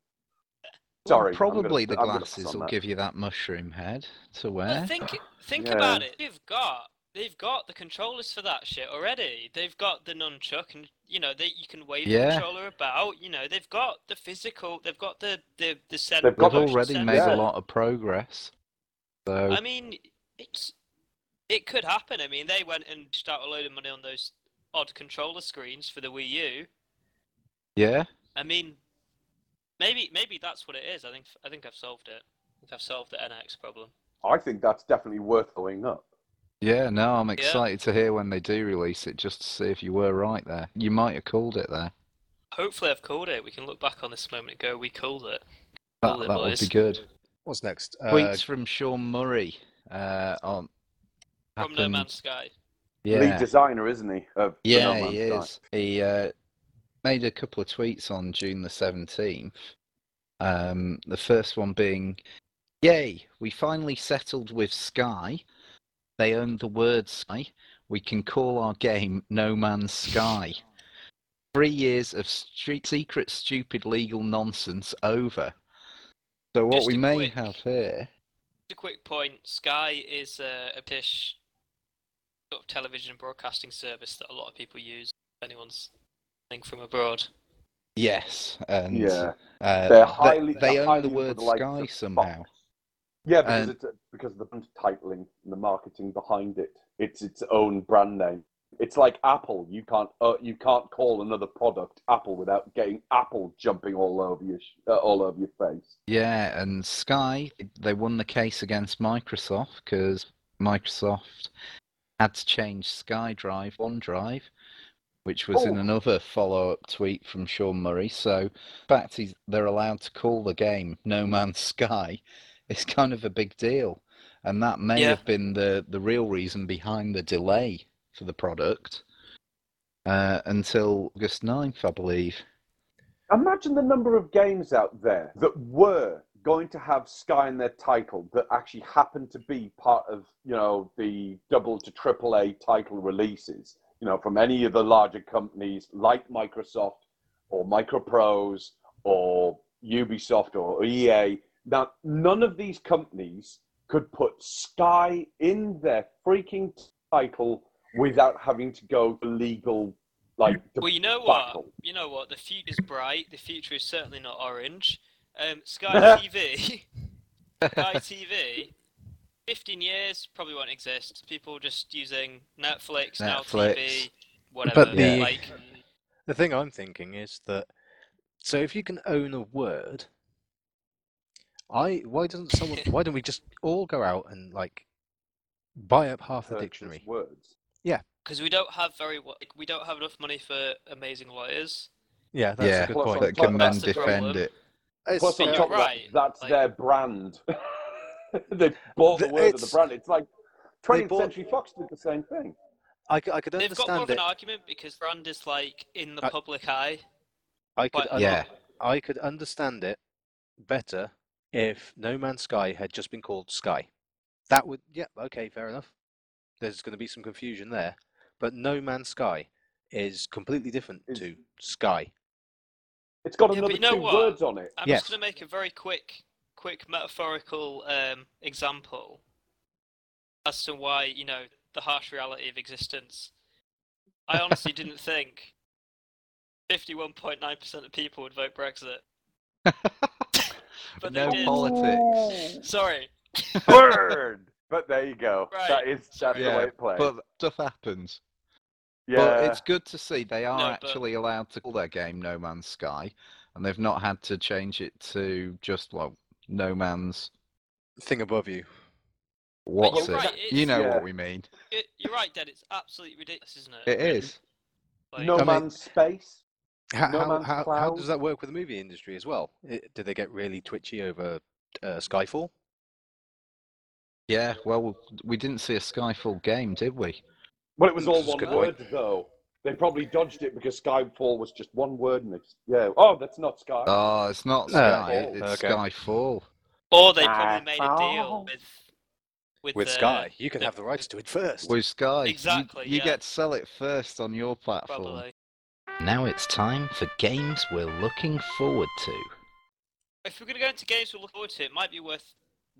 Sorry, I'm probably gonna- the glasses will that. give you that mushroom head to Well, wear. think think Yeah. about it. You've got they've got the controllers for that shit already. They've got the nunchuck, and you know they you can wave the controller about. You know they've got the physical. They've got the the the sen- They've got They've already made sensor. a lot of progress. So I mean, it's it could happen. I mean, they went and just out a load of money on those odd controller screens for the Wii U. yeah, I mean, maybe maybe that's what it is. I think I think I've solved it. I think I've solved the NX problem. I think that's definitely worth going up. Yeah. No, I'm Yeah. excited to hear when they do release it, just to see if you were right there. You might have called it there. Hopefully, I've called it. We can look back on this moment and go, we called it. That, Called it, that would boys. be good. What's next? Uh, Tweets from Sean Murray uh, on From No happened- Man's Sky. Yeah, Lead designer, isn't he? Of the Yeah, No Man's he Sky? is. He uh, made a couple of tweets on June the 17th. Um, the first one being, Yay, we finally settled with Sky. They own the word Sky. We can call our game No Man's Sky. Three years of street secret, stupid legal nonsense over. So what Just we may quick- have here Just a quick point. Sky is uh, a British sort of television broadcasting service that a lot of people use. If anyone's listening from abroad. Yes, and Yeah. uh, They're they- highly. they, they're own highly the word the Sky somehow. Fox. Yeah, because And- it's because of the brand titling and the marketing behind it. It's its own brand name. It's like Apple. You can't uh, you can't call another product Apple without getting Apple jumping all over your sh- uh, all over your face. Yeah, and Sky, they won the case against Microsoft because Microsoft had to change SkyDrive OneDrive, which was in Oh. another follow-up tweet from Sean Murray. So, the fact they're allowed to call the game No Man's Sky is kind of a big deal, and that may Yeah. have been the the real reason behind the delay for the product uh, until August 9th, I believe. Imagine the number of games out there that were going to have Sky in their title that actually happened to be part of, you know, the double to triple A title releases, you know, from any of the larger companies like Microsoft or Microprose or Ubisoft or EA. Now, none of these companies could put Sky in their freaking title without having to go to legal, like, Well, you know what? You know what? The future is bright. The future is certainly not orange. Um, Sky TV, Sky TV, 15 years probably won't exist. People just using Netflix, now Netflix. TV, whatever. But the- Like, The thing I'm thinking is that so if you can own a word, I why doesn't someone why don't we just all go out and like buy up half the dictionary? words. Yeah. Because we don't have very like, we don't have enough money for amazing lawyers. Yeah, that's yeah, a good Plus point. that can of then defend problem. it. It's- Plus, on you're top of that, that's like- their brand. they bought the The- word of the brand. It's like 20th bought- Century Fox did the same thing. I, c- I could understand They've got more understand of an argument because brand is like in the I- public eye. I could quite Yeah. I could understand it better if No Man's Sky had just been called Sky. That would yeah, okay, fair enough. There's going to be some confusion there, but No Man's Sky is completely different Is- to Sky. It's got Yeah, another you know two what? words on it. I'm Yes. just going to make a very quick, quick metaphorical um, example as to why you know the harsh reality of existence. I honestly didn't think 51.9% of people would vote Brexit. But no politics. Sorry. Word! But there you go. Right. That is that's the Yeah, way it plays. But stuff happens. yeah. But it's good to see they are No, but- actually allowed to call their game No Man's Sky, and they've not had to change it to just well No Man's Thing above you. what's it? right, you know Yeah. what we mean. It, you're right, Ded. It's absolutely ridiculous, isn't it? It is. Like, no I mean- man's space. How, No how, Man's how, how does that work with the movie industry as well? I did they get really twitchy over uh, Skyfall? Yeah. Well, we didn't see a Skyfall game, did we? Well, it was all This is one word point. though. They probably dodged it because Skyfall was just one word, and it's yeah. Oh, that's not Sky. Oh, it's not Sky. Skyfall. it's Okay. Skyfall. Or they probably made a deal with with, With uh, Sky, you can the- have the rights to it first. With Sky, You- Exactly, You, yeah. get to sell it first on your platform. Probably. Now it's time for games we're looking forward to. If we're going to go into games we look forward to, it might be worth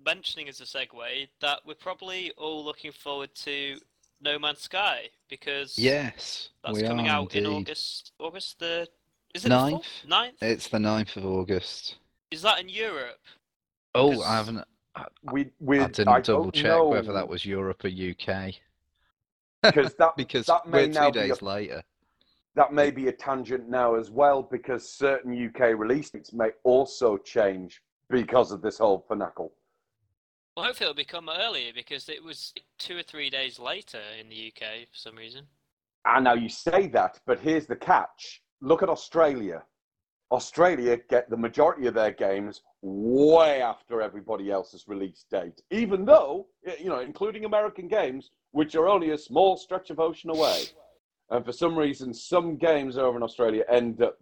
mentioning as a segue that we're probably all looking forward to No Man's Sky because Yes, that's we coming are out in. August. August the is it Ninth. the 4th? Ninth? It's the 9th of August. Is that in Europe? Oh, Because- I haven't. we we I didn't I double check know, whether that was Europe or UK because that because that may we're now two be days a, later. That may be a tangent now as well because certain UK release dates may also change because of this whole finacle. Well, hopefully it'll become earlier because it was two or three days later in the UK for some reason. And now you say that, but here's the catch. Look at Australia. Australia get the majority of their games way after everybody else's release date, even though, you know, including American games, which are only a small stretch of ocean away. And for some reason, some games over in Australia end up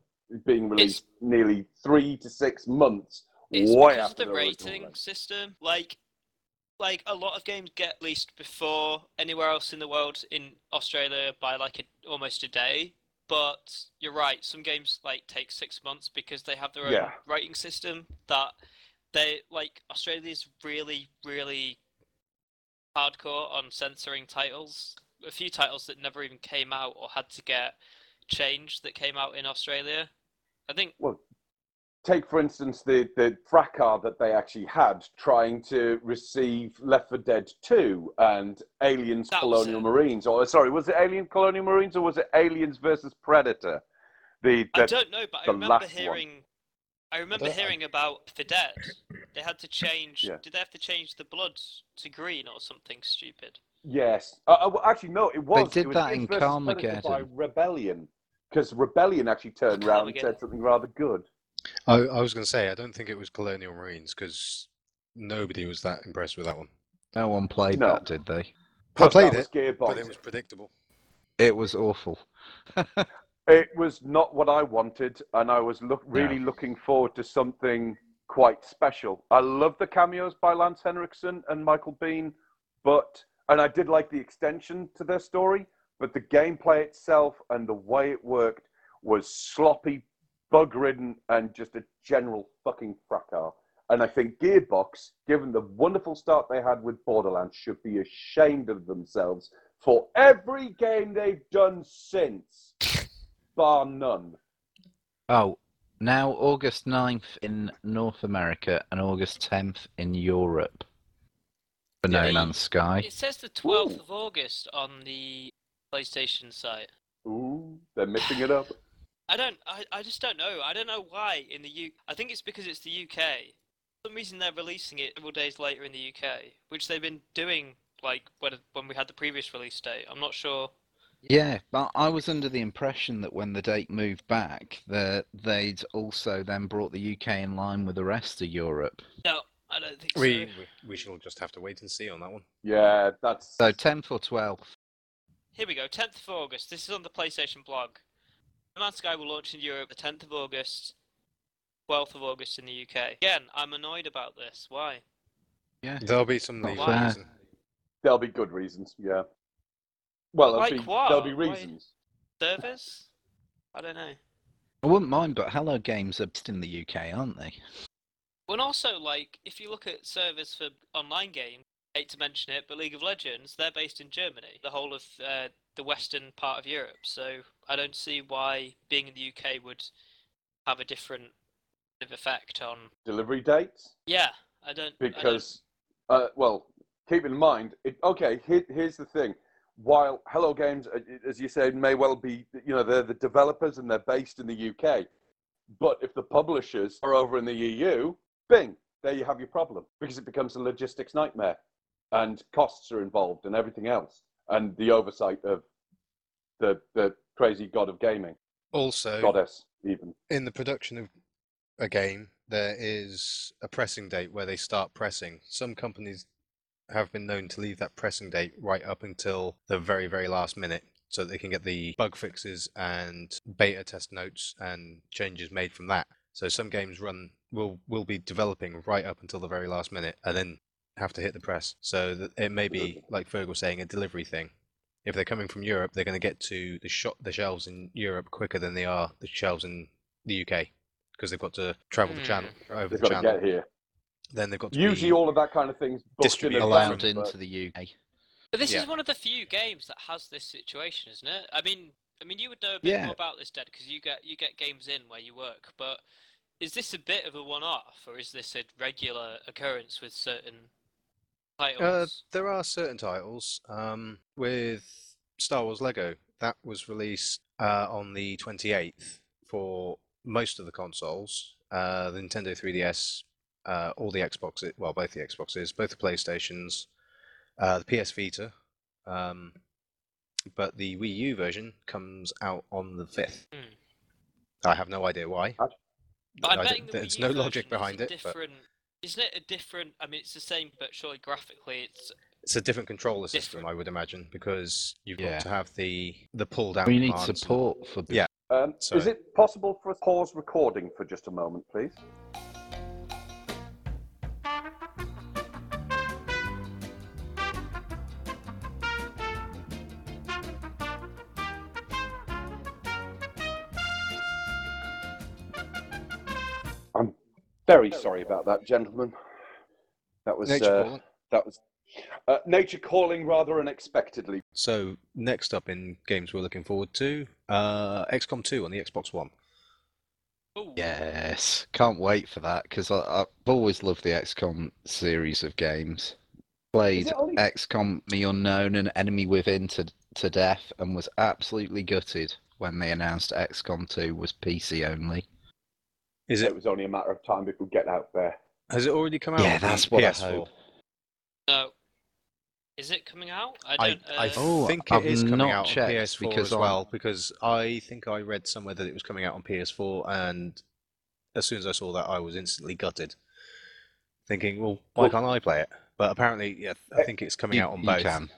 being released nearly three to six months It's because of the rating system. Like, like a lot of games get released before anywhere else in the world. In Australia, by like a, almost a day. But you're right. Some games like take six months because they have their own Yeah. rating system that they like Australia's really, really hardcore on censoring titles. A few titles that never even came out or had to get changed that came out in Australia. I think Well, take for instance the the fracas that they actually had trying to receive Left 4 Dead 2 and Aliens That Colonial. Marines. Or sorry, was it Alien Colonial Marines or was it Aliens versus Predator? The, I don't know, but I remember last one. hearing. I remember I- hearing about the dead. They had to change. Yeah. Did they have to change the blood to green or something stupid? Yes, uh, uh, well, actually no, it was. They did it was that in versus Predator by Rebellion because Rebellion actually turned around and said something rather good. I, I was going to say, I don't think it was Colonial Marines because nobody was that impressed with that one. No one played No. that, did they? I played it, was Gearbox. but it was predictable. It was awful. It was not what I wanted, and I was look, really looking forward to something quite special. I love the cameos by Lance Henriksen and Michael Biehn, but and I did like the extension to their story, but the gameplay itself and the way it worked was sloppy, bug-ridden, and just a general fucking fracas. And I think Gearbox, given the wonderful start they had with Borderlands, should be ashamed of themselves for every game they've done since bar none. Oh, now August 9th in North America and August 10th in Europe. For Yeah, No you- Man's Sky. It says the 12th Ooh. of August on the PlayStation site. Ooh, they're mixing it up. I don't. I, I just don't know. I don't know why in the U. I think it's because it's the UK. For some reason they're releasing it several days later in the UK, which they've been doing like when when we had the previous release date. I'm not sure. Yeah, but I was under the impression that when the date moved back, that they'd also then brought the UK in line with the rest of Europe. No, I don't think We, so. we we shall just have to wait and see on that one. Yeah, that's So 10th or 12th. Here we go. 10th of August. This is on the PlayStation blog. No Man's Sky will launch in Europe the 10th of August, 12th of August in the UK. Again, I'm annoyed about this. Why? Yeah. There'll be some Not legal reason. there'll be good reasons. Yeah. Well, there'll Like be what? there'll be Why- reasons. Servers? I don't know. I wouldn't mind, but Hello Games are just in the UK, aren't they? And also, like, if you look at servers for online games, hate to mention it, but League of Legends, they're based in Germany, the whole of uh, the western part of Europe. So I don't see why being in the UK would have a different sort of effect on. Delivery dates Yeah, I don't. I don't- because, uh, well, keep in mind. It, okay, here, here's the thing. While Hello Games, uh, as you said, may well be, you know, they're the developers and they're based in the UK, but if the publishers are over in the EU, bing, there you have your problem because it becomes a logistics nightmare, and costs are involved and everything else, and the oversight of the the crazy god of gaming, Also, goddess even. in the production of a game, there is a pressing date where they start pressing. Some companies have been known to leave that pressing date right up until the very, very last minute so they can get the bug fixes and beta test notes and changes made from that. So some games run will will be developing right up until the very last minute and then have to hit the press. So that it may be like Ferg was saying, a delivery thing. If they're coming from Europe, they're going to get to the shop the shelves in Europe quicker than they are the shelves in the UK because they've got to travel the channel hmm. over They've the got to channel. get here. Then they've got to Usually, all of that kind of things booked in distributed advance, Allowed but- into the UK. But this Yeah. is one of the few games that has this situation, isn't it? I mean, I mean, you would know a bit Yeah. more about this, Ded, because you get you get games in where you work. But is this a bit of a one-off, or is this a regular occurrence with certain Uh, titles? there are certain titles um, with Star Wars Lego that was released uh, on the 28th for most of the consoles. Uh, the Nintendo 3DS, uh, all the Xboxes, well, both the Xboxes, both the PlayStations, uh, the PS Vita, um, but the Wii U version comes out on the 5th. Hmm. I have no idea why. But I'm I betting there's Wii no logic behind a it, but- Different, isn't it a different? I mean, it's the same, but surely graphically, it's It's a different controller system, Different. I would imagine, because you've Yeah. got to have the the pull down. We need commands and- support for the Yeah. Um, is it possible for us pause recording for just a moment, please? Very sorry about that, gentlemen. That was Nature uh, calling. that was uh, nature calling rather unexpectedly. So next up in games we're looking forward to, uh, XCOM 2 on the Xbox One. Ooh. Yes, can't wait for that because I've always loved the XCOM series of games. Played only- XCOM: The Unknown and Enemy Within to to death, and was absolutely gutted when they announced XCOM 2 was PC only. Is It it? was only a matter of time before we get out there. Has it already come out? Yeah, that's what I PS4? hope. No. Is it coming out? I I, don't. I uh, Oh, think it I've is coming out on PS4 because as on- well because I think I read somewhere that it was coming out on PS4 and as soon as I saw that I was instantly gutted, thinking, well, why Well- can't I play it? But apparently, yeah, I think it's coming You- out on you both. can.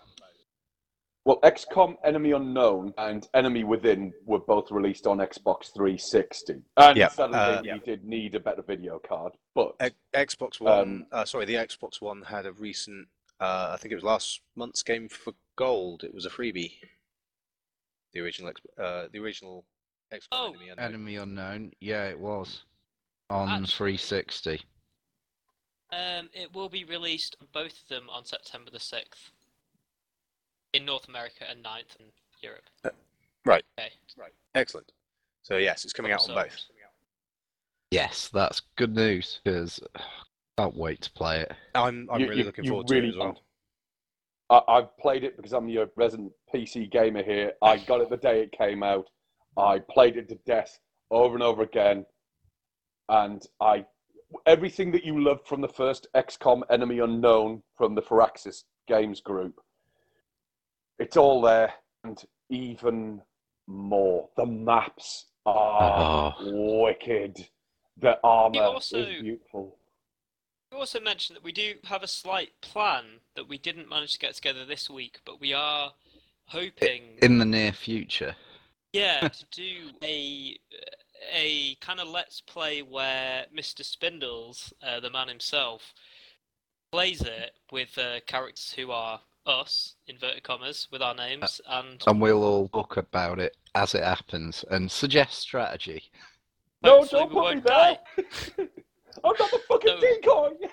Well, XCOM Enemy Unknown and Enemy Within were both released on Xbox 360. And Yeah, sadly, uh, you did need a better video card. But X- Xbox One, Um, uh, sorry, the Xbox One had a recent, uh, I think it was last month's game for gold. It was a freebie. The original, X- uh, the original XCOM Oh. Enemy Unknown. Enemy Unknown, yeah, it was on Actually- 360. Um, it will be released both of them on September the sixth in North America and 9th in Europe. Uh, right. Okay. Right. Excellent. So yes, it's coming out on both. Yes, that's good news because can't wait to play it. I'm I'm You- really you- looking you forward to really it as well. don't. I, I've played it because I'm your uh, resident PC gamer here. I got it the day it came out. I played it to death over and over again, and I everything that you loved from the first XCOM Enemy Unknown from the Firaxis Games Group. It's all there, and even more. The maps are Oh, wicked. The armor also- is beautiful. You also mentioned that we do have a slight plan that we didn't manage to get together this week, but we are hoping, in the near future. yeah, to do a a kind of let's play where Mr. Spindles, uh, the man himself, plays it with uh, characters who are us, inverted commas, with our names, uh, and And we'll all talk about it as it happens and suggest strategy. No, hopefully don't we put me won't there. die. I'm not the fucking No. decoy.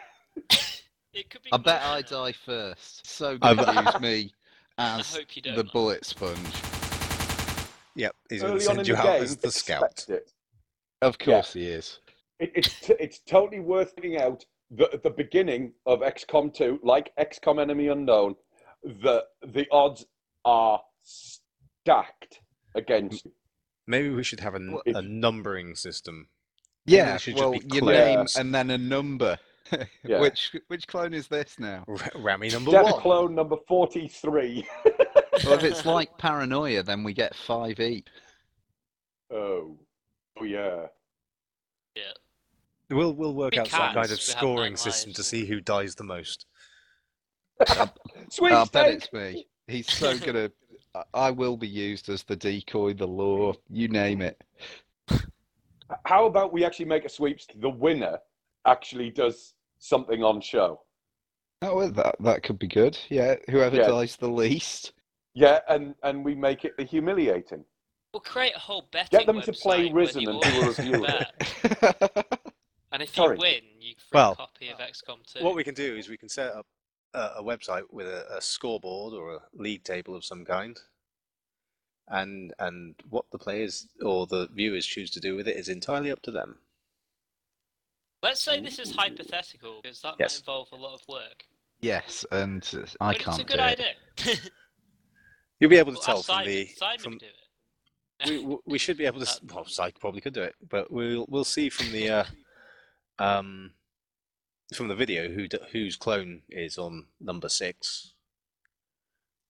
It could be. I bet I die first. So I've- gonna use me I as hope you don't. the man. bullet sponge. Yep, he's going to Early on in send you the out game, as the scout. expect it. Of course he is. It, it's t- it's totally worth finding out that at the beginning of XCOM 2, like XCOM Enemy Unknown, the the odds are stacked against you. Maybe we should have a, n- Well, if- a numbering system. Yeah, it should just well, be your name and then a number. Yeah. which which clone is this now? R- Rammy number Death one. Clone number 43. Well, if it's like paranoia, then we get five each. oh. Oh, yeah. Yeah. We'll we'll work We out some kind of scoring system to see who dies the most. Sweet I bet it's me. He's so gonna. I- I will be used as the decoy, the lure, you name it. How about we actually make a sweeps? The winner actually does something on show. Oh, well, that that could be good. Yeah, whoever Yeah. dies the least. Yeah, and, and we make it the humiliating. We'll create a whole betting Get them to play website Risen and do a review of it. And if Sorry. you win, you get a Well, copy of XCOM 2. What we can do is we can set up a, a website with a, a scoreboard or a league table of some kind, and and what the players or the viewers choose to do with it is entirely up to them. Let's say this is hypothetical, because that Yes. might involve a lot of work. yes, and uh, I but can't it's a good do it. idea. You'll be able to Well, tell from Simon. the Simon from do it. we, we should be able to. Well, Psych probably could do it, but we'll we'll see from the uh, um from the video who whose clone is on number six,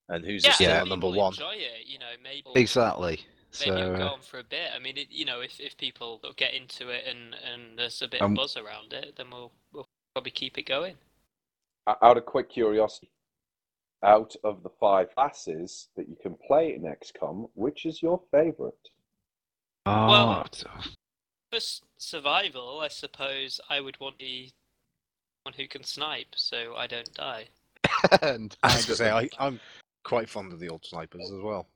and who's yeah, still Yeah. On number people one. Enjoy it, you know, maybe Exactly. maybe So it'll go on for a bit. I mean, it, you know, if, if people get into it and, and there's a bit Um, of buzz around it, then we'll we'll probably keep it going. Out of quick curiosity, out of the five classes that you can play in XCOM, which is your favorite? oh, For survival, I suppose I would want the one who can snipe, so I don't die. and I was I gonna say got- I, I'm quite fond of the old snipers as well.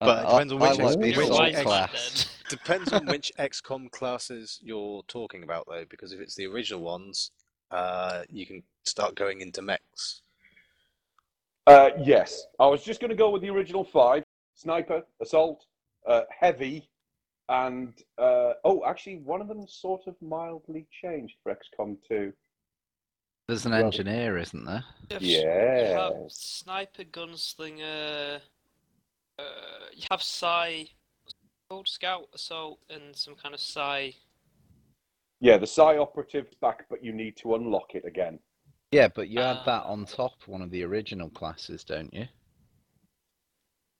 I- but it depends on which like X- the which You're a assault wise man, class. Depends on which XCOM classes you're talking about, though, because if it's the original ones, uh, you can start going into mechs. Uh, yes, I was just going to go with the original five: sniper, assault, uh, heavy, and uh, oh, actually, one of them sort of mildly changed for XCOM 2. There's an engineer, isn't there? Yeah. You have sniper, gunslinger. Uh, you have psi, old scout, assault, and some kind of psi. Yeah, the Psi operative's back, but you need to unlock it again. Yeah, but you add Ah. that on top one of the original classes, don't you?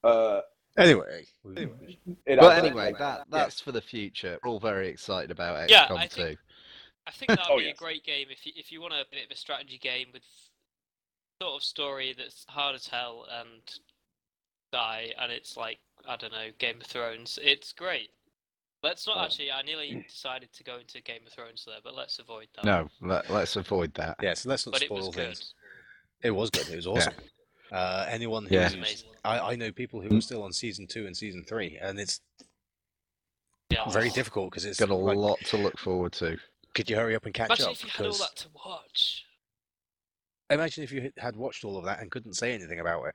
Uh, Anyway, it But anyway, that that's for the future. We're all very excited about XCOM I 2. Think- I think that'd Oh, be a great game if you, if you want a bit of a strategy game with sort of story that's hard to tell and die, and it's like I don't know Game of Thrones. It's great. Let's not Oh. actually. I nearly decided to go into Game of Thrones there, but let's avoid that. No, let, let's avoid that. yeah, so let's not but it spoil was good. things. It was good. It was awesome. Uh, anyone who's, Yeah. It was amazing. I, I know people who are still on season two and season three, and it's Yeah. very difficult because it's Got a like, lot to look forward to. Could you hurry up and catch Imagine up? if you had all that to watch. imagine if you had- had watched all of that and couldn't say anything about it.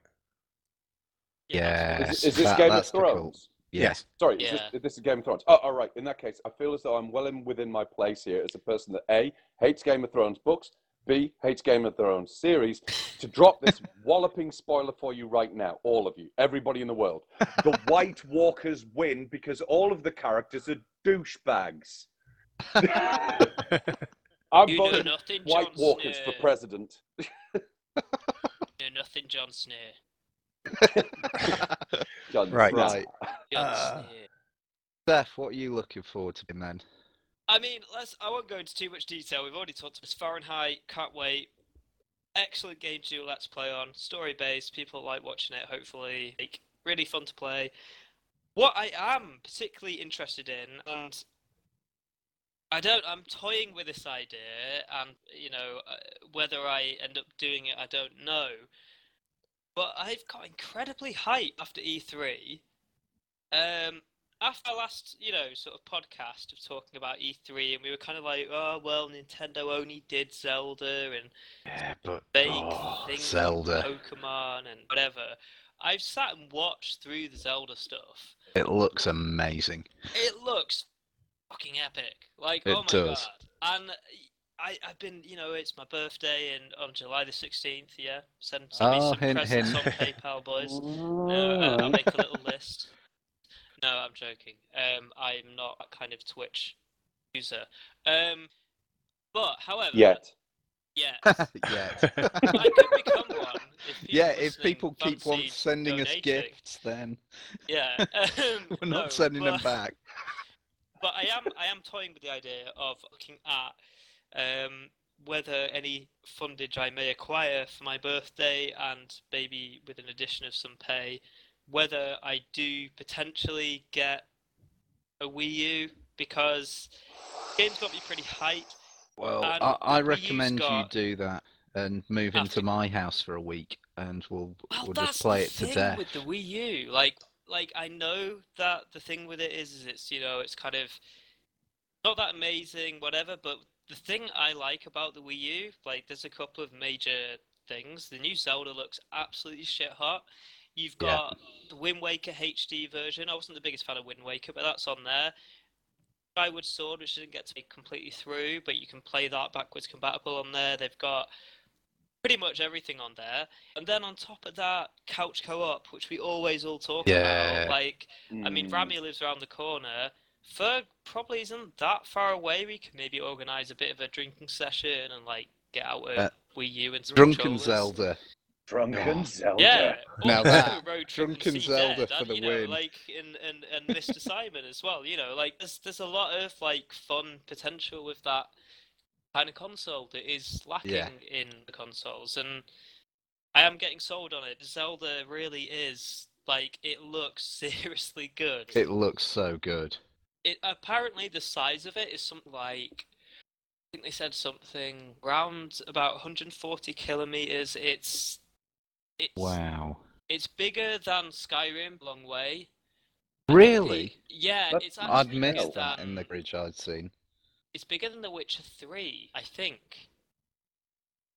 Yeah. absolutely. Is, is this That- Game of that's the. Thrones? Yes. Sorry, is Yeah. this, this is Game of Thrones. Oh, all right. In that case, I feel as though I'm well in within my place here as a person that A, hates Game of Thrones books, B, hates Game of Thrones series, to drop this walloping spoiler for you right now, all of you, everybody in the world. The White Walkers win because all of the characters are douchebags. I'm You know voting nothing, White Jon Walkers for president. You know nothing, Jon Snow. Jon Right. Snow. Right. Jon Uh, Snow. Stef, what are you looking forward to then? I mean, let's. I won't go into too much detail. We've already talked about Fahrenheit. Can't wait. Excellent game to do let's play on. Story based. People like watching it. Hopefully, like, really fun to play. What I am particularly interested in, and I don't. I'm toying with this idea, and you know, uh, whether I end up doing it, I don't know. But I've got incredibly hype after E3. Um, after our last, you know, sort of podcast of talking about E3, and we were kind of like, oh well, Nintendo only did Zelda and Yeah, but fake oh, things Zelda. on Pokemon and whatever. I've sat and watched through the Zelda stuff. It looks amazing. It looks fucking epic. Like, It oh my does. god. And I, I've been, you know, it's my birthday and on July the 16th, yeah. Send, send me Oh, some hint, presents hint. on PayPal, boys. Uh, I'll make a little list. No, I'm joking. Um, I'm not a kind of Twitch user. Um, but however, Yet. yeah, yeah. I could become one. If yeah, if people keep on fancied sending us gifts, then yeah, um, we're not no, sending them back. But I am I am toying with the idea of looking at um, whether any fundage I may acquire for my birthday and maybe with an addition of some pay, whether I do potentially get a Wii U because game's got me pretty hyped. Well, I, I the Wii U's recommend got- you do that and move into After- my house for a week, and we'll Well, just play the it to thing death. with the Wii U. Like, like I know that the thing with it is, is it's you know, it's kind of not that amazing, whatever. But the thing I like about the Wii U, like, there's a couple of major things. The new Zelda looks absolutely shit hot. You've Yeah. got the Wind Waker HD version. I wasn't the biggest fan of Wind Waker, but that's on there. Skyward Sword, which didn't get to be completely through, but you can play that backwards compatible on there. They've got pretty much everything on there. And then on top of that, couch co-op, which we always all talk Yeah. about. Like, I mean, Mm. Rammy lives around the corner. Ferg probably isn't that far away. We could maybe organise a bit of a drinking session and like get out a Uh, Wii U and some Drunken controllers. Zelda. Drunken Oh. Zelda. Yeah, Now or that, a road Drunken Zelda Dead, for and, the you know, win. Like and, and and Mr. Simon as well. You know, like there's there's a lot of like fun potential with that kind of console that is lacking Yeah. in the consoles, and I am getting sold on it. Zelda really is like it looks seriously good. It looks so good. it apparently the size of it is something like I think they said something around about 140 kilometers. It's it's Wow. it's bigger than Skyrim, long way. Really? Yeah, That's- it's I'd actually bigger that in the bridge I'd seen. It's bigger than The Witcher 3, I think.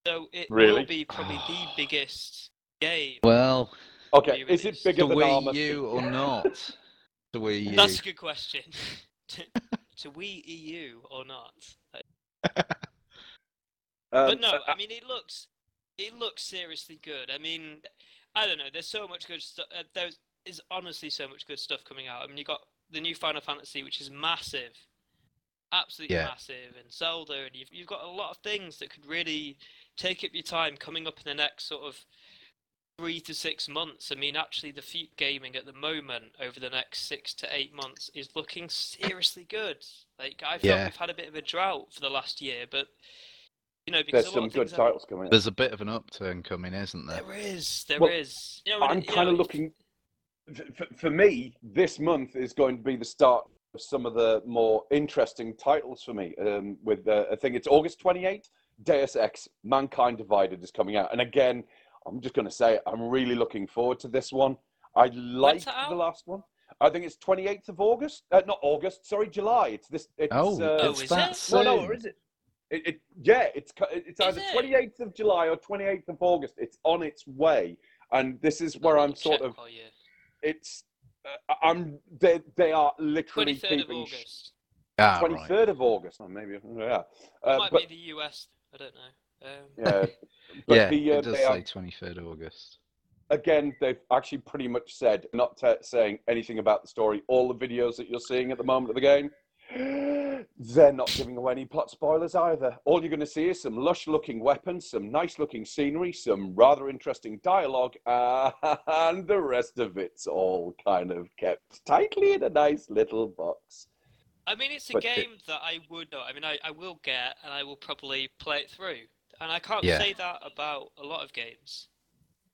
So it Really? will be probably the biggest game. Well, Okay, is it bigger to than Wii Armor? U or not? To Wii U. That's a good question. to, to Wii EU or not? Um, but no, uh, I mean it looks it looks seriously good. I mean, I don't know. There's so much good stuff. Uh, there is honestly so much good stuff coming out. I mean, you got the new Final Fantasy, which is massive, absolutely Yeah. massive, and Zelda, and you've you've got a lot of things that could really take up your time coming up in the next sort of three to six months. I mean, actually, the feet gaming at the moment over the next six to eight months is looking seriously good. Like I feel Yeah. we've had a bit of a drought for the last year, but you know, there's a some good things haven't- titles coming. There's a bit of an upturn coming, isn't there? There is, there is. Well, You know, I'm kind of looking. For, for me, this month is going to be the start of some of the more interesting titles for me. Um, with uh, I think it's August 28th, Deus Ex: Mankind Divided is coming out, and again, I'm just going to say I'm really looking forward to this one. I like it out? the last one. I think it's 28th of August. Uh, not August, sorry, July. It's this. It's, Oh, uh, Oh, it's is that it? soon. no, no, or is it? It, it yeah, it's it's either 28th of July or 28th of August. It's on its way, and this is where I'll I'm sort of. It's I'm they they are literally 23rd of keeping sh- August. Ah, 23rd right. of August. Oh, maybe yeah, It uh, might but be the US. I don't know. Um, yeah, but yeah, the, uh, it does they are, say 23rd August. again they've actually pretty much said not t- saying anything about the story. All the videos that you're seeing at the moment of the game. They're not giving away any plot spoilers either. All you're going to see is some lush looking weapons, some nice looking scenery, some rather interesting dialogue, uh, and the rest of it's all kind of kept tightly in a nice little box. I mean, it's a But it- game that I would. I mean, I, I will get and I will probably play it through. And I can't Yeah. say that about a lot of games.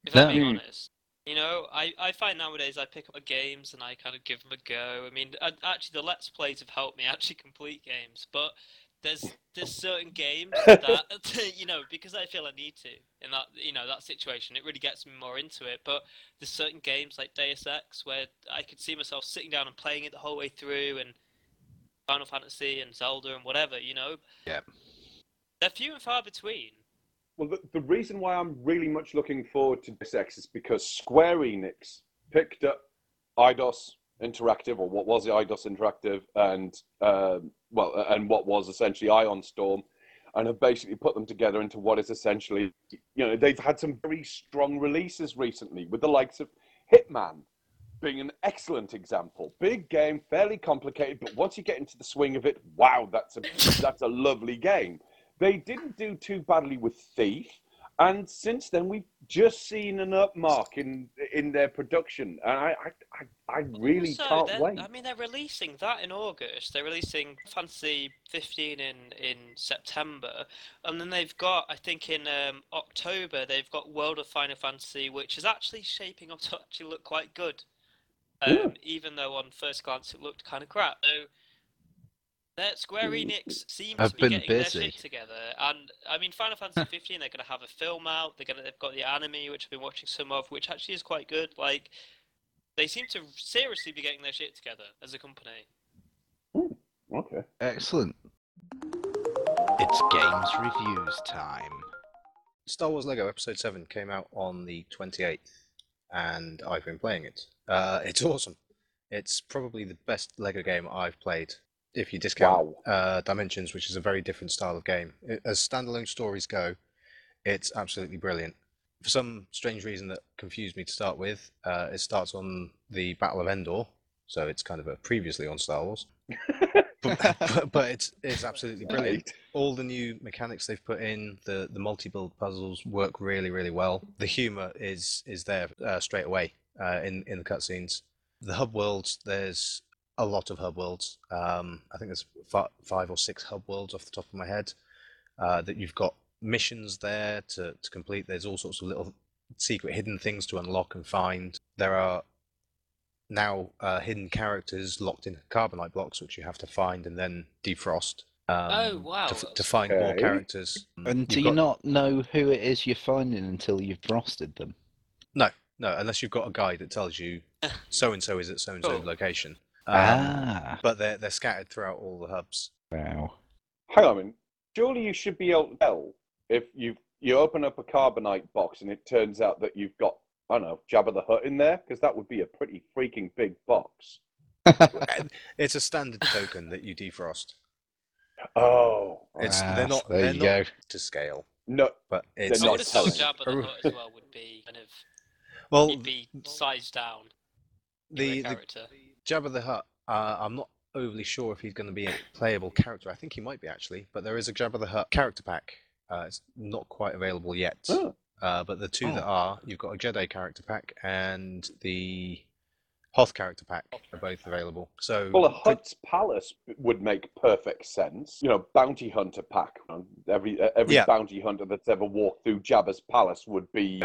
If No. I'm being Mm. honest. You know, I, I find nowadays I pick up games and I kind of give them a go. I mean, I, actually, the Let's Plays have helped me actually complete games, but there's there's certain games that you know because I feel I need to in that you know that situation. It really gets me more into it. But there's certain games like Deus Ex where I could see myself sitting down and playing it the whole way through, and Final Fantasy and Zelda and whatever. You know, Yeah. they're few and far between. Well, the, the reason why I'm really much looking forward to this Ex is because Square Enix picked up Eidos Interactive, or what was the Eidos Interactive, and um, well, and what was essentially Ion Storm, and have basically put them together into what is essentially, you know, they've had some very strong releases recently with the likes of Hitman being an excellent example. Big game, fairly complicated, but once you get into the swing of it, wow, that's a that's a lovely game. They didn't do too badly with Thief, and since then we've just seen an upmark in in their production, and I I, I, I really Also, can't wait. I mean, they're releasing that in August. They're releasing Fantasy 15 in in September, and then they've got, I think, in um, October they've got World of Final Fantasy, which is actually shaping up to actually look quite good. Um, Yeah. Even though on first glance it looked kind of crap. So, that Square Enix seems I've to be been getting their busy. shit together, and I mean, Final Fantasy 15, they're going to have a film out. They're going to, they've got the anime, which I've been watching some of, which actually is quite good. Like, they seem to seriously be getting their shit together as a company. Okay. Excellent. It's games reviews time. Star Wars Lego Episode 7 came out on the 28th, and I've been playing it. Uh, it's awesome. It's probably the best Lego game I've played, if you discount Wow. uh, Dimensions, which is a very different style of game. It, as standalone stories go, it's absolutely brilliant. For some strange reason that confused me to start with, uh, it starts on the Battle of Endor, so it's kind of a previously on Star Wars. but, but, but it's it's absolutely brilliant all the new mechanics they've put in, the the multi-build puzzles work really really well. The humor is is there uh, straight away uh, in in the cutscenes. The hub worlds, there's a lot of hub worlds. Um, I think there's fi- five or six hub worlds off the top of my head. Uh, that you've got missions there to to complete. There's all sorts of little secret hidden things to unlock and find. There are now uh, hidden characters locked in carbonite blocks, which you have to find and then defrost. Um, Oh, wow, To, f- to that's- find more characters. And You've do you got- not know who it is you're finding until you've frosted them? No, No, unless you've got a guide that tells you so and so is at so and so location. Um, ah, But they're they're scattered throughout all the hubs. wow. Hang on a minute. Surely you should be able to tell if you you open up a carbonite box and it turns out that you've got I don't know Jabba the Hutt in there because that would be a pretty freaking big box. It's a standard token that you defrost. Oh, It's Ah, they're not there they're you not go. to scale, no. but it's I not would have thought telling. Jabba the Hutt as well would be kind of well he'd be sized down. the, The, the character. Jabba the Hutt. Uh, I'm not overly sure if he's going to be a playable character. I think he might be actually, but there is a Jabba the Hutt character pack. Uh, it's not quite available yet. Oh. Uh, but the two that Oh. are, you've got a Jedi character pack and the Hoth character pack are both available. So Well, a could- Hutt's Palace would make perfect sense. You know, bounty hunter pack. Every uh, every Yeah. bounty hunter that's ever walked through Jabba's palace would be.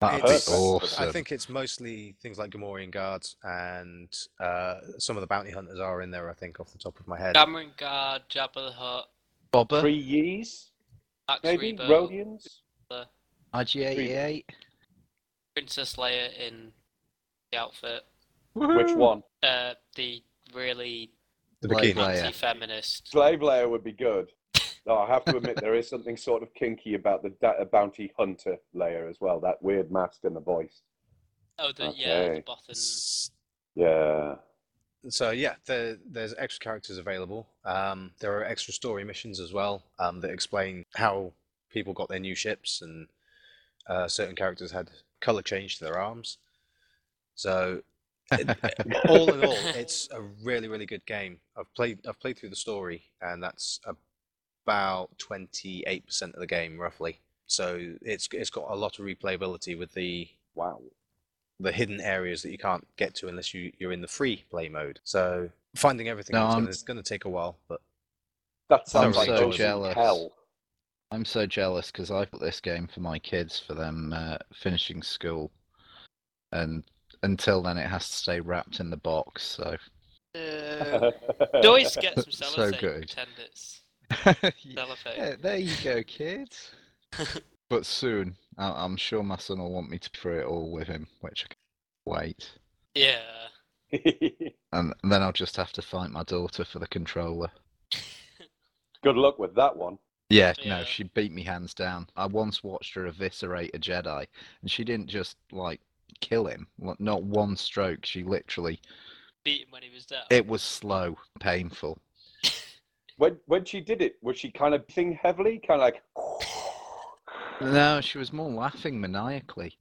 That'd It's- awesome. I think it's mostly things like Gamorrean guards and uh, some of the bounty hunters are in there. I think off the top of my head. Gamorrean Guard, Jabba the Hutt, Bobber, Three years, Max maybe Rebo, Rodians. IG88. Princess Leia in the outfit. Which one? Uh, the really The bikini. Leia. anti-feminist. Slave Leia would be good. No, I have to admit there is something sort of kinky about the da- bounty hunter Leia as well. That weird mask and the voice. Oh, the yeah, the Okay. Yeah. So yeah, there, there's extra characters available. Um, there are extra story missions as well um, that explain how people got their new ships and uh, certain characters had color change to their arms. So all in all, it's a really really good game. I've played I've played through the story, and that's about twenty eight percent of the game roughly. So it's it's got a lot of replayability with the Wow. the hidden areas that you can't get to unless you, you're in the free play mode. So finding everything No, is gonna, it's going to take a while, but That sounds I'm like so ocean jealous. hell. I'm so jealous because I put this game for my kids for them uh, finishing school, and until then it has to stay wrapped in the box. So Uh, you always get some So good. Pretend it's Yeah, there you go, kids. but soon, I- I'm sure my son will want me to through it all with him, which I can't wait. Yeah. And then I'll just have to fight my daughter for the controller. Good luck with that one. Yeah, no, she beat me hands down. I once watched her eviscerate a Jedi, and she didn't just like kill him. Not one stroke. She literally. Beat him when he was down. It was slow, painful. When when she did it, was she kind of thing heavily, kind of like? No, she was more laughing maniacally.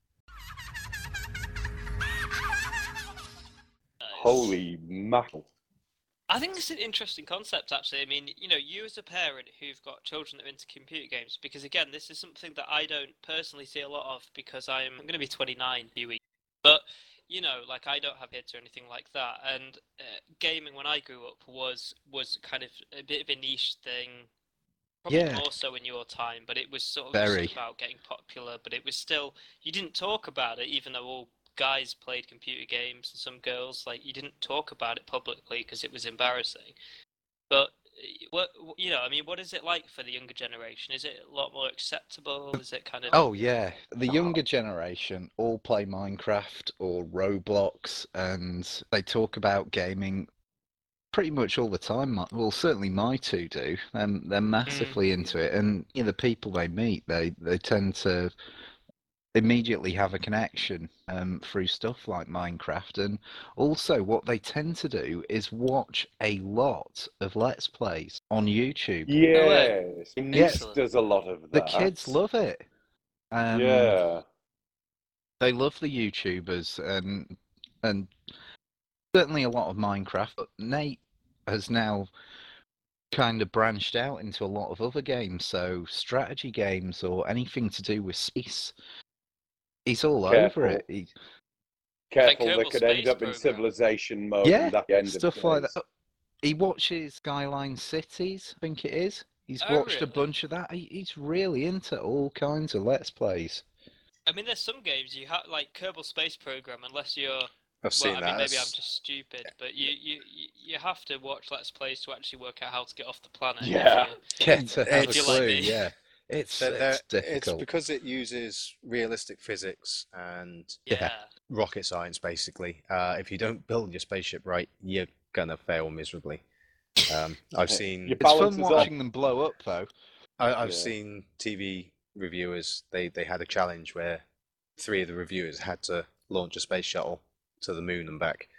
Holy mackerel! I think it's an interesting concept, actually. I mean, you know, you as a parent who've got children that are into computer games, because again, this is something that I don't personally see a lot of because I'm, I'm going to be 29 in a few weeks. But, you know, like I don't have kids or anything like that. And uh, gaming when I grew up was was kind of a bit of a niche thing. Probably Yeah. more so in your time, but it was sort of Very. about getting popular. But it was still you didn't talk about it, even though all guys played computer games and some girls like you didn't talk about it publicly because it was embarrassing. But what you know, I mean, what is it like for the younger generation? Is it a lot more acceptable? Is it kind of Oh yeah, the younger generation all play Minecraft or Roblox, and they talk about gaming pretty much all the time. Well, certainly my two do. Um, they're massively into it, and you know, the people they meet, they they tend to immediately have a connection um, through stuff like Minecraft, and also what they tend to do is watch a lot of Let's Plays on YouTube. Yes, my niece Excellent. does a lot of that. The kids love it. Um, yeah, they love the YouTubers and and certainly a lot of Minecraft. But Nate has now kind of branched out into a lot of other games, so strategy games or anything to do with space. He's all Careful. over it. He, careful. Kerbal They could end Space up in Program. civilization mode. yeah, and that's the of stuff like that. He watches Skyline Cities, I think it is. He's Oh, watched a bunch of that. He, he's really into all kinds of Let's Plays. I mean, there's some games you have like Kerbal Space Program, unless you're I've seen I that. mean, maybe I'm just stupid, but you, you you- you have to watch Let's Plays to actually work out how to get off the planet. if Yeah. you- Get to If you like me. yeah. It's, They're- they're- it's difficult. because it uses realistic physics and Yeah. Yeah. rocket science, basically. Uh, if you don't build your spaceship right, you're gonna fail miserably. Um, I've seen It's fun balances off. watching them blow up, though. I, I've Yeah. seen TV reviewers. They they had a challenge where three of the reviewers had to launch a space shuttle to the moon and back,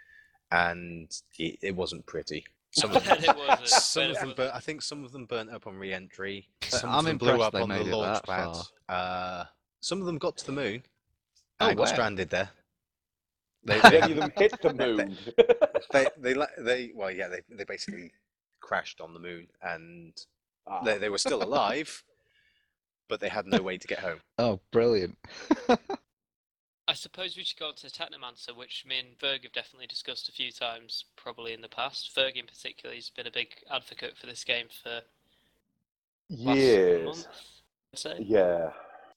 and it, it wasn't pretty. Some of them, it some of them, wasn't. bur- I think some of them burnt up on re-entry. Some I'm of them blew up on the launch pad. Uh, some of them got to the moon. Oh, and got stranded there. They, they, any of them hit the moon? they, they, la- they, well, yeah, they, they basically crashed on the moon, and Ah. they, they were still alive, but they had no way to get home. Oh, brilliant. I suppose we should go on to Technomancer, which me and Ferg have definitely discussed a few times, probably in the past. Ferg, in particular, has been a big advocate for this game for Years. month. Yeah.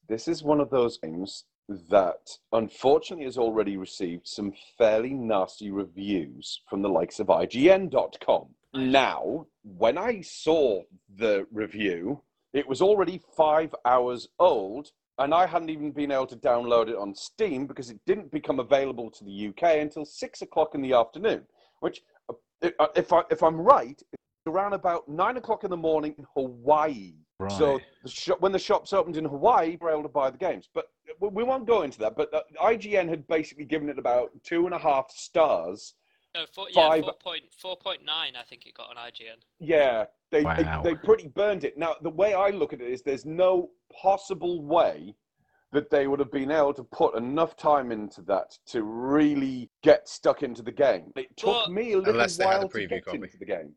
This is one of those games that unfortunately has already received some fairly nasty reviews from the likes of IGN.com. Now, when I saw the review, it was already five hours old, and I hadn't even been able to download it on Steam because it didn't become available to the UK until six o'clock in the afternoon. Which, uh, if, I, if I'm right, it's around about nine o'clock in the morning in Hawaii. Right. So the shop, when the shops opened in Hawaii, we were able to buy the games. But we- we won't go into that. But uh, IGN had basically given it about two and a half stars. No, four, yeah, Five- 4.9, I think it got on IGN. Yeah, they, Wow. they they pretty burned it. Now the way I look at it is, there's no possible way that they would have been able to put enough time into that to really get stuck into the game. It took Well- me a little Unless they had a while to preview get copy. into the game.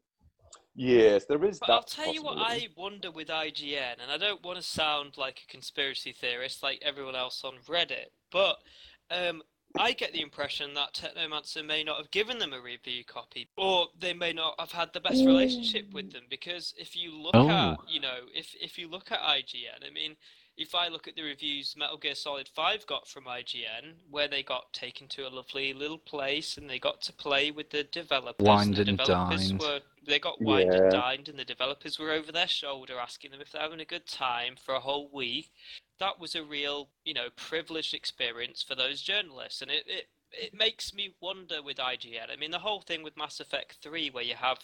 Yes, there is But that. I'll tell you what I wonder with IGN, and I don't want to sound like a conspiracy theorist like everyone else on Reddit, but um, I get the impression that Technomancer may not have given them a review copy, or they may not have had the best relationship with them. Because if you look Oh. at, you know, if if you look at IGN, I mean, if I look at the reviews Metal Gear Solid 5 got from IGN, where they got taken to a lovely little place and they got to play with the developers, Wined and the and dined. were they got wined and dined, and the developers were over their shoulder asking them if they're having a good time for a whole week. That was a real, you know, privileged experience for those journalists, and it, it it makes me wonder with IGN. I mean, the whole thing with Mass Effect 3, where you have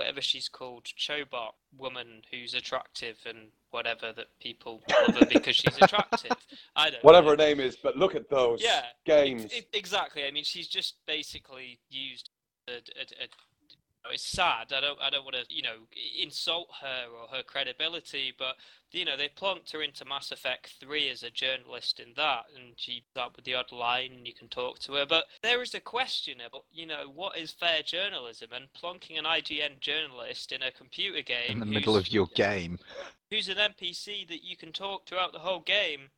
whatever she's called, Chobot woman who's attractive and whatever that people love her because she's attractive. I don't Whatever know. her name is, but look at those Yeah, games. Ex- exactly. I mean, she's just basically used. A, a, a, it's sad. I don't. I don't want to, you know, insult her or her credibility, but you know, they plunked her into Mass Effect Three as a journalist in that, and she up with the odd line, and you can talk to her. But there is a question about, you know, what is fair journalism, and plonking an IGN journalist in a computer game in the middle of your game. who's an NPC that you can talk throughout the whole game.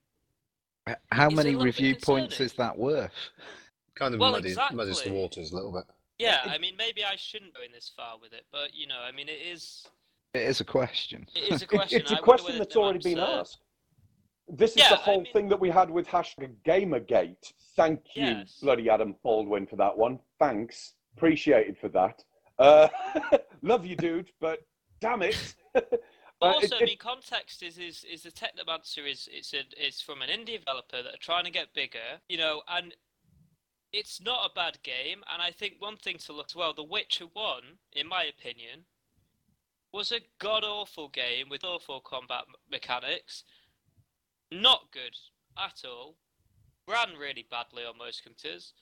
How many review points is that worth? Kind of Well, muddies, muddies the waters a little bit. Yeah, I mean, maybe I shouldn't go in this far with it, but you know, I mean, it is. It is a question. It is a question. it's I a question that's already been are- asked. This is Yeah, the I whole mean- thing that we had with hashtag Gamergate. Thank you, Yes. bloody Adam Baldwin, for that one. Thanks. Appreciated for that. Uh, love you, dude, but damn it. But Uh, also, it- I mean, context is is is the Technomancer is it's a, it's from an indie developer that are trying to get bigger, you know, and it's not a bad game. And I think one thing to look as well, The Witcher One, in my opinion, was a god awful game with awful combat mechanics, not good at all, ran really badly on most computers.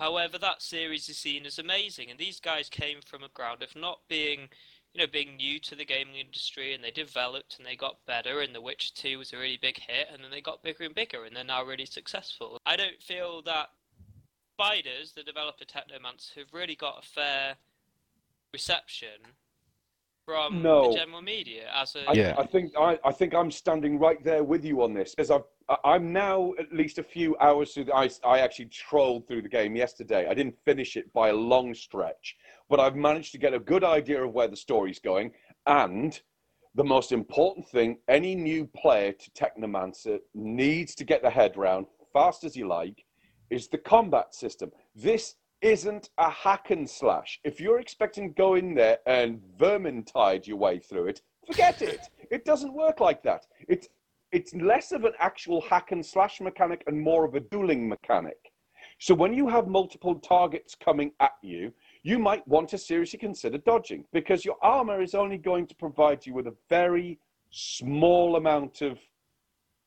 However, that series is seen as amazing, and these guys came from a ground of not being you know, being new to the gaming industry and they developed and they got better and The Witcher 2 was a really big hit and then they got bigger and bigger and they're now really successful. I don't feel that Spiders, the developer Technomance, have really got a fair reception from No. the general media as a I, Yeah. I think I, I think I'm standing right there with you on this because I've I- I'm now at least a few hours through. The, I I actually trolled through the game yesterday. I didn't finish it by a long stretch, but I've managed to get a good idea of where the story's going. And the most important thing, any new player to Technomancer needs to get their head round fast as you like, is the combat system. This isn't a hack and slash. If you're expecting to go in there and vermintide your way through it, forget it. It doesn't work like that. It's it's less of an actual hack and slash mechanic and more of a dueling mechanic. So when you have multiple targets coming at you, you might want to seriously consider dodging because your armor is only going to provide you with a very small amount of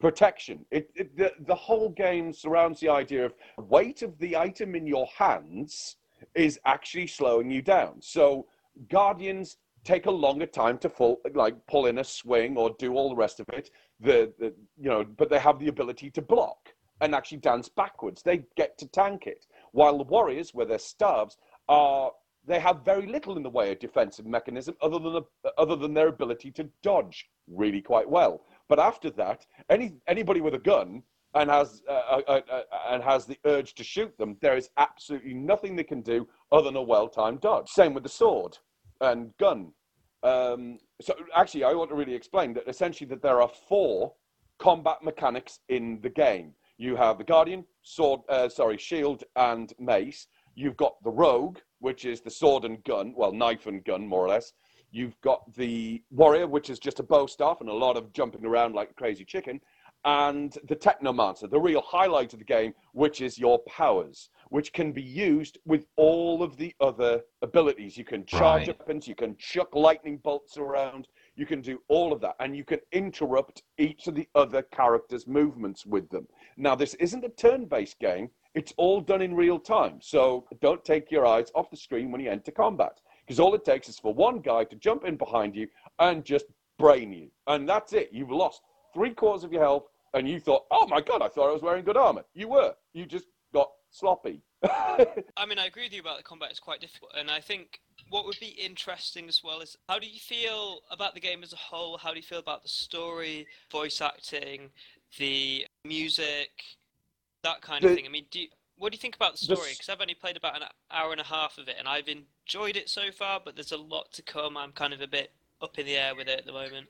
protection. It, it the, the whole game surrounds the idea of weight of the item in your hands is actually slowing you down. So guardians take a longer time to full like pull in a swing or do all the rest of it. The, the you know, but they have the ability to block and actually dance backwards. They get to tank it. While the warriors, with their staves, are they have very little in the way of defensive mechanism other than the, other than their ability to dodge really quite well. But after that, any anybody with a gun and has uh, uh, uh, uh, and has the urge to shoot them, there is absolutely nothing they can do other than a well-timed dodge. Same with the sword and gun. Um, so actually, I want to really explain that essentially that there are four combat mechanics in the game. You have the guardian, sword, uh, sorry, shield and mace. You've got the rogue, which is the sword and gun, well, knife and gun, more or less. You've got the warrior, which is just a bow staff and a lot of jumping around like a crazy chicken and the Technomancer, the real highlight of the game, which is your powers, which can be used with all of the other abilities. You can charge Right. weapons, you can chuck lightning bolts around, you can do all of that, and you can interrupt each of the other characters' movements with them. Now, this isn't a turn based game, it's all done in real time. So don't take your eyes off the screen when you enter combat, because all it takes is for one guy to jump in behind you and just brain you. And that's it. You've lost three quarters of your health and you thought, oh my god, I thought I was wearing good armor. You were. You just got sloppy. I mean, I agree with you about the combat is quite difficult, and I think what would be interesting as well is how do you feel about the game as a whole? How do you feel about the story, voice acting, the music, that kind of The- thing? I mean, do you, what do you think about the story? Because I've only played about an hour and a half of it, and I've enjoyed it so far, but there's a lot to come. I'm kind of a bit up in the air with it at the moment.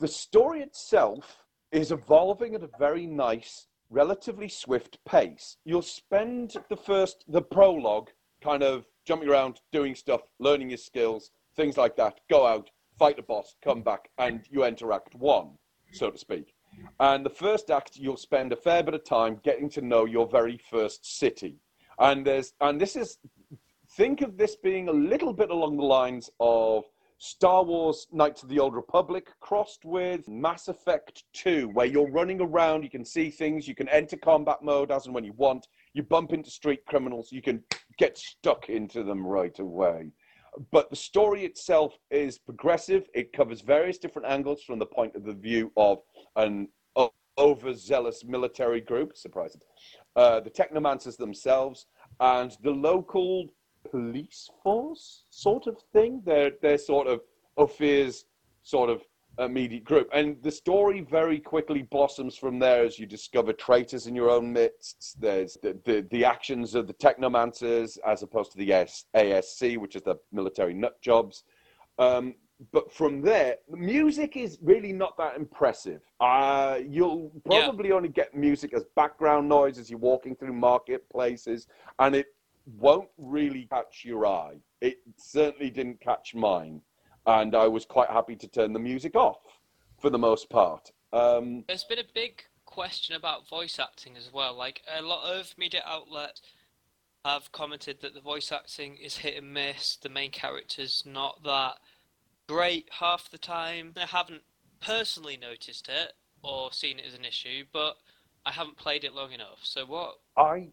the story itself is evolving at a very nice, relatively swift pace. You'll spend the first, the prologue, kind of jumping around, doing stuff, learning your skills, things like that. Go out, fight the boss, come back, and you enter Act One, so to speak. And the first act, you'll spend a fair bit of time getting to know your very first city. And there's, and this is, think of this being a little bit along the lines of Star Wars Knights of the Old Republic crossed with Mass Effect 2, where you're running around, you can see things, you can enter combat mode as and when you want, you bump into street criminals, you can get stuck into them right away. But the story itself is progressive, it covers various different angles from the point of the view of an overzealous military group, surprising, uh, the Technomancers themselves, and the local police force sort of thing. They're they're sort of Ophir's sort of immediate group, and the story very quickly blossoms from there as you discover traitors in your own midst. There's the the, the actions of the Technomancers as opposed to the AS, ASC, which is the military nut jobs. Um, but from there, the music is really not that impressive. Uh, you'll Yeah. probably only get music as background noise as you're walking through marketplaces, and it won't really catch your eye. It certainly didn't catch mine, and I was quite happy to turn the music off for the most part. Um, There's been a big question about voice acting as well. Like a lot of media outlets have commented that the voice acting is hit and miss. The main character's not that great half the time. I haven't personally noticed it or seen it as an issue, but I haven't played it long enough. So what? I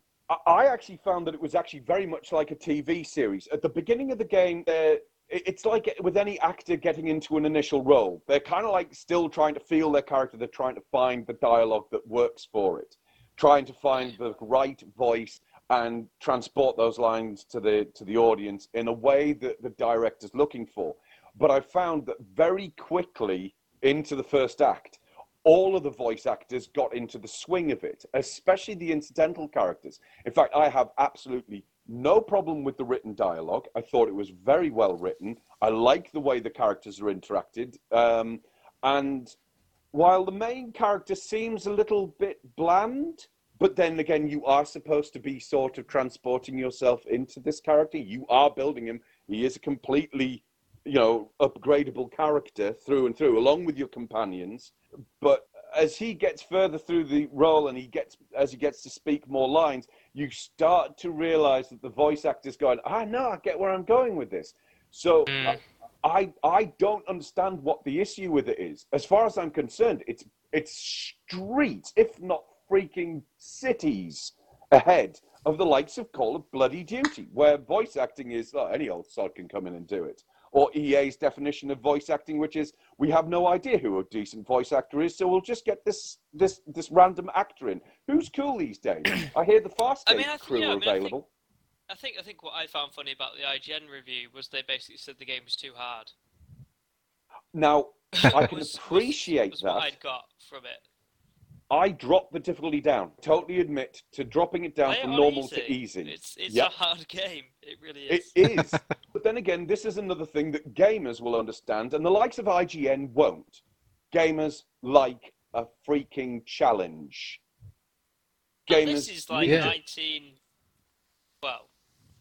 I- actually found that it was actually very much like a TV series. At the beginning of the game, there it's like with any actor getting into an initial role. They're kind of like still trying to feel their character. They're trying to find the dialogue that works for it, trying to find the right voice and transport those lines to the to the audience in a way that the director's looking for. But I found that very quickly into the first act, all of the voice actors got into the swing of it, especially the incidental characters. In fact, I have absolutely no problem with the written dialogue. I thought it was very well written. I like the way the characters are interacted. Um, and while the main character seems a little bit bland, but then again, you are supposed to be sort of transporting yourself into this character. You are building him. He is a completely you know, upgradable character through and through, along with your companions. But as he gets further through the role and he gets as he gets to speak more lines, you start to realize that the voice actor's going, I know, I get where I'm going with this. So Mm. I I don't understand what the issue with it is. As far as I'm concerned, it's it's streets, if not freaking cities, ahead of the likes of Call of Bloody Duty, where voice acting is oh, any old sod can come in and do it. Or EA's definition of voice acting, which is we have no idea who a decent voice actor is, so we'll just get this this this random actor in. Who's cool these days? I hear the Farscape I mean, I think- crew yeah, I are mean, I think- available. I think I think what I found funny about the IGN review was they basically said the game was too hard. Now I can Was- was- appreciate was that. what I'd got from it. I dropped the difficulty down. Totally admit to dropping it down Play from on normal to easy. It's it's Yep. a hard game. It really is. It is. is. but then again, this is another thing that gamers will understand, and the likes of IGN won't. Gamers like a freaking challenge. And Gamers. this is like Yeah. 19, well,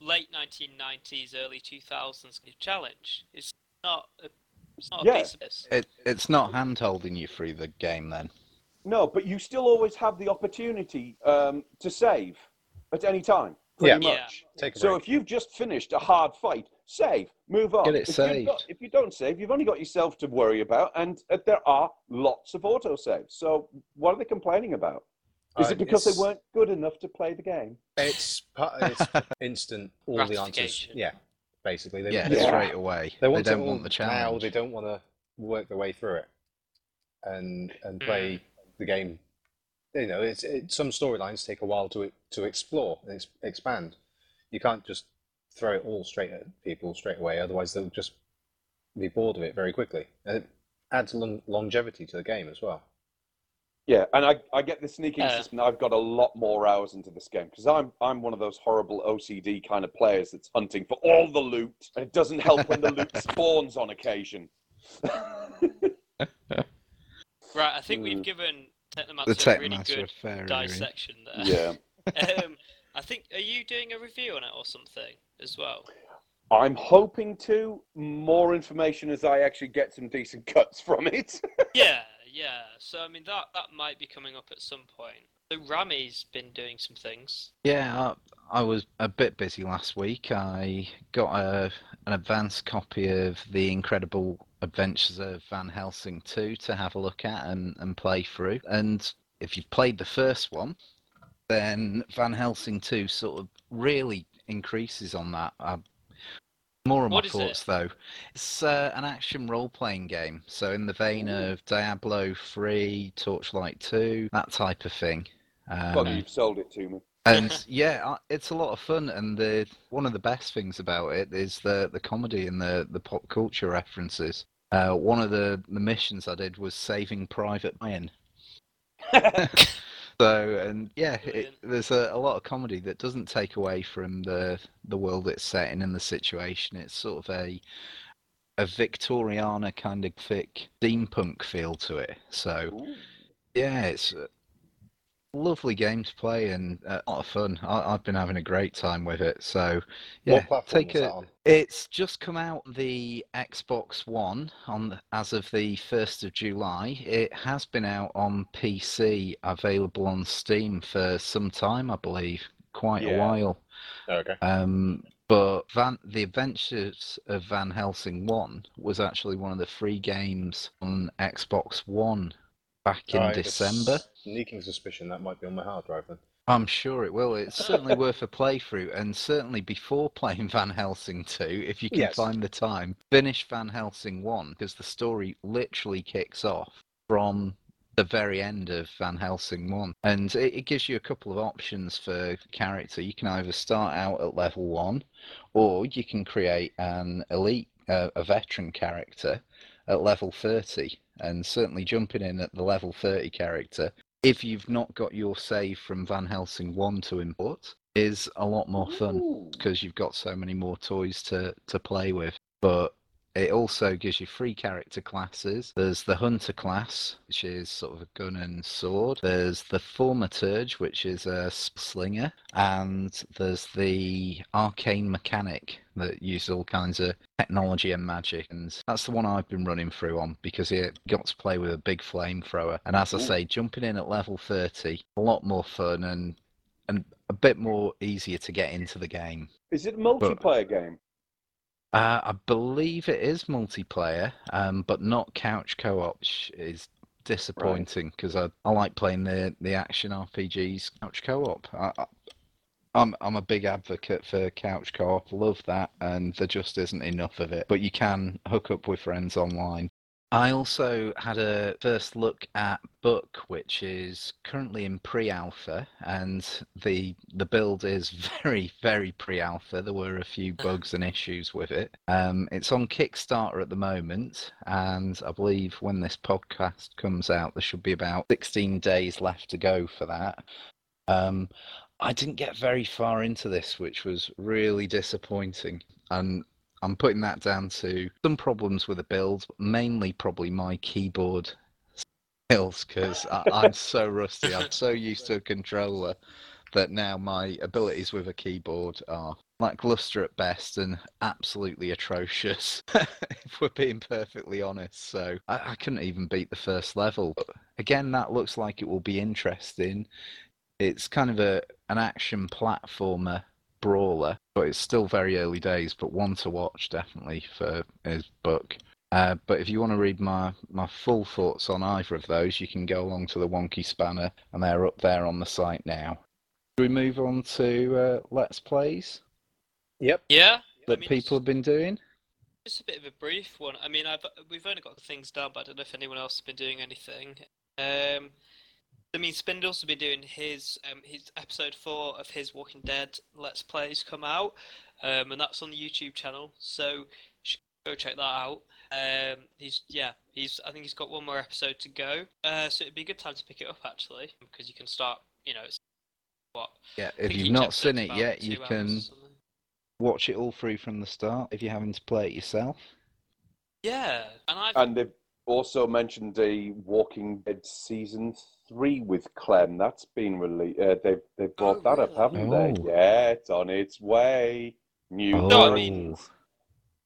late 1990s, early 2000s challenge. It's not a, it's not a Yeah. piece of this. It, it's not hand holding you through the game then. No, but you still always have the opportunity um, to save at any time, pretty Yeah. much. Take a So break. if you've just finished a hard fight, save, move on. Get it if, you've saved. got- if you don't save, you've only got yourself to worry about, and uh, there are lots of autosaves. So what are they complaining about? Is Uh, it because they weren't good enough to play the game? It's. It's instant. All the answers. Yeah, basically. They, Yeah, they, Yeah. straight away. they want don't want the challenge. now. They don't want to work their way through it, and and Hmm. play the game. You know, it's it, some storylines take a while to to explore and ex- expand. You can't just throw it all straight at people straight away. Otherwise, they'll just be bored of it very quickly. And it adds long, longevity to the game as well. Yeah, and I, I get the sneaking Uh. system. I've got a lot more hours into this game because I'm I'm one of those horrible OCD kind of players that's hunting for all the loot, and it doesn't help when the loot spawns on occasion. Right, I think Mm. we've given Technomancer The a Tech really Master good of Fair dissection there. yeah, um, I think, are you doing a review on it or something as well? I'm hoping to more information as I actually get some decent cuts from it. yeah, yeah. So, I mean, that, that might be coming up at some point. So, Rammy's been doing some things. Yeah, I, I was a bit busy last week. I got a, an advanced copy of The Incredible Adventures of Van Helsing 2 to have a look at and, and play through. And if you've played the first one, then Van Helsing 2 sort of really increases on that. I, more on What my is it? thoughts though. It's uh, an action role playing game. So, in the vein Ooh. of Diablo 3, Torchlight 2, that type of thing. Um, Well, you've sold it to me. And yeah, it's a lot of fun. And the one of the best things about it is the the comedy and the the pop culture references. Uh, one of the the missions I did was saving Private Ryan. So and yeah, it, there's a, a lot of comedy that doesn't take away from the the world it's set in and the situation. It's sort of a a Victoriana kind of thick steampunk feel to it. So Ooh. yeah, it's lovely game to play and uh, a lot of fun. I, I've been having a great time with it. So yeah, what platform take a. It's just come out the Xbox One on the- as of the first of July. It has been out on PC, available on Steam for some time, I believe, quite a while. Okay. Um, but Van, the Adventures of Van Helsing One was actually one of the free games on Xbox One back in I have a December. Sneaking suspicion that might be on my hard drive then. I'm sure it will. It's certainly worth a playthrough, and certainly before playing Van Helsing 2, if you can Yes. find the time, finish Van Helsing 1, because the story literally kicks off from the very end of Van Helsing 1. And it, it gives you a couple of options for character. You can either start out at level 1, or you can create an elite, uh, a veteran character at level 30. And certainly jumping in at the level 30 character if you've not got your save from Van Helsing 1 to import, is a lot more fun because you've got so many more toys to, to play with. But it also gives you three character classes. There's the Hunter class, which is sort of a gun and sword. There's the Thaumaturge, which is a slinger. And there's the Arcane Mechanic that uses all kinds of technology and magic. And that's the one I've been running through on because it got to play with a big flamethrower. And as I say, jumping in at level 30, a lot more fun and and a bit more easier to get into the game. Is it a multiplayer game? Uh, I believe it is multiplayer, um, but not couch co-op, is disappointing because I, I like playing the, the action RPGs couch co-op. I, I, I'm I'm a big advocate for couch co-op. Love that, and there just isn't enough of it. But you can hook up with friends online. I also had a first look at Book, which is currently in pre-alpha, and the the build is very very pre-alpha. There were a few bugs and issues with it. Um, it's on Kickstarter at the moment, and I believe when this podcast comes out, there should be about 16 days left to go for that. Um, I didn't get very far into this, which was really disappointing, and I'm putting that down to some problems with the build, mainly probably my keyboard skills because I'm so rusty. I'm so used to a controller that now my abilities with a keyboard are lackluster at best and absolutely atrocious, if we're being perfectly honest. So I, I couldn't even beat the first level. But again, that looks like it will be interesting. It's kind of a an action platformer brawler, but it's still very early days. But one to watch definitely for his book. Uh, but if you want to read my, my full thoughts on either of those, you can go along to the Wonky Spanner, and they're up there on the site now. Should we move on to uh, Let's Plays Yep. Yeah. that I mean, people have been doing? Just a bit of a brief one. I mean, I've we've only got things done, but I don't know if anyone else has been doing anything. Um, I mean, Spindle's been doing his um his episode four of his Walking Dead Let's Plays come out, um, and that's on the YouTube channel. So go check that out. Um, he's yeah, he's I think he's got one more episode to go. Uh, so it'd be a good time to pick it up actually, because you can start. You know, it's what Yeah, if you've not seen it yet, you can watch it all through from the start if you're having to play it yourself. Yeah, and I've And they've also mentioned the Walking Dead season three with Clem. That's been released. Uh, they've they've brought Oh, that up, haven't Oh. they? Yeah, it's on its way. New. No, I Oh. mean-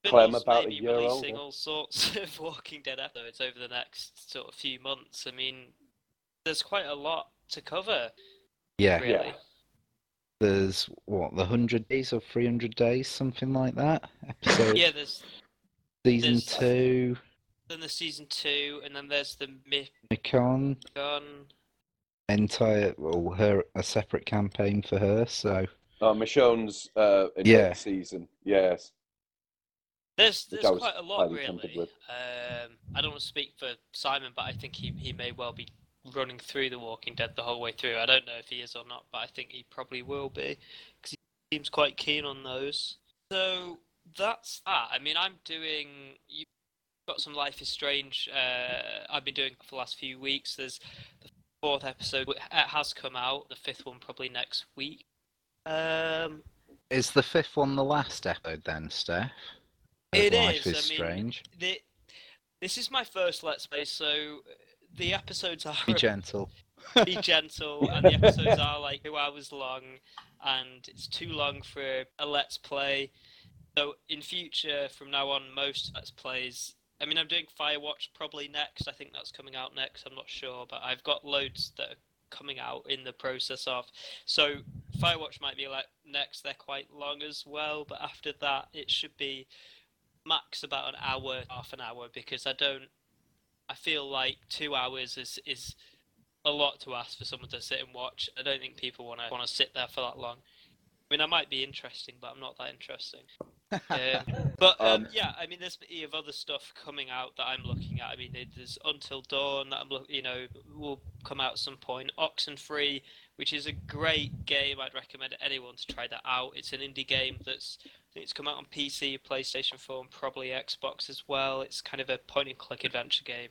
Clem about a maybe year releasing older. all sorts of Walking Dead episodes over the next sort of few months. I mean, there's quite a lot to cover, Yeah, really. Yeah. there's what the hundred days or three hundred days, something like that. Episode Yeah, there's season there's- two, then the season two, and then there's the Mikon Mygon. entire well her a separate campaign for her. So Oh, Michonne's uh, in Yeah. season. Yes. There's there's quite a lot highly tempted really. with. Um, I don't want to speak for Simon, but I think he he may well be running through The Walking Dead the whole way through. I don't know if he is or not, but I think he probably will be because he seems quite keen on those. So that's that. I mean, I'm doing. You've got some Life is Strange. Uh, I've been doing for the last few weeks. There's the fourth episode it has come out. The fifth one probably next week. Um, is the fifth one the last episode then, Stef? It Life is, is I mean, strange. the, this is my first Let's Play, so the episodes are Be gentle. be gentle, and the episodes are like two hours long, and it's too long for a Let's Play. So in future, from now on, most Let's Plays. I mean, I'm doing Firewatch probably next. I think that's coming out next. I'm not sure, but I've got loads that are coming out in the process of. So Firewatch might be like next. They're quite long as well, but after that, it should be max about an hour, half an hour, because I don't. I feel like two hours is is a lot to ask for someone to sit and watch. I don't think people want to want to sit there for that long. I mean, I might be interesting, but I'm not that interesting. Um, but um, Um, yeah, I mean, there's plenty of other stuff coming out that I'm looking at. I mean, there's Until Dawn that I'm look, you know, will come out at some point. Oxenfree, which is a great game. I'd recommend anyone to try that out. It's an indie game that's I think it's come out on PC, PlayStation 4, and probably Xbox as well. It's kind of a point and click adventure game.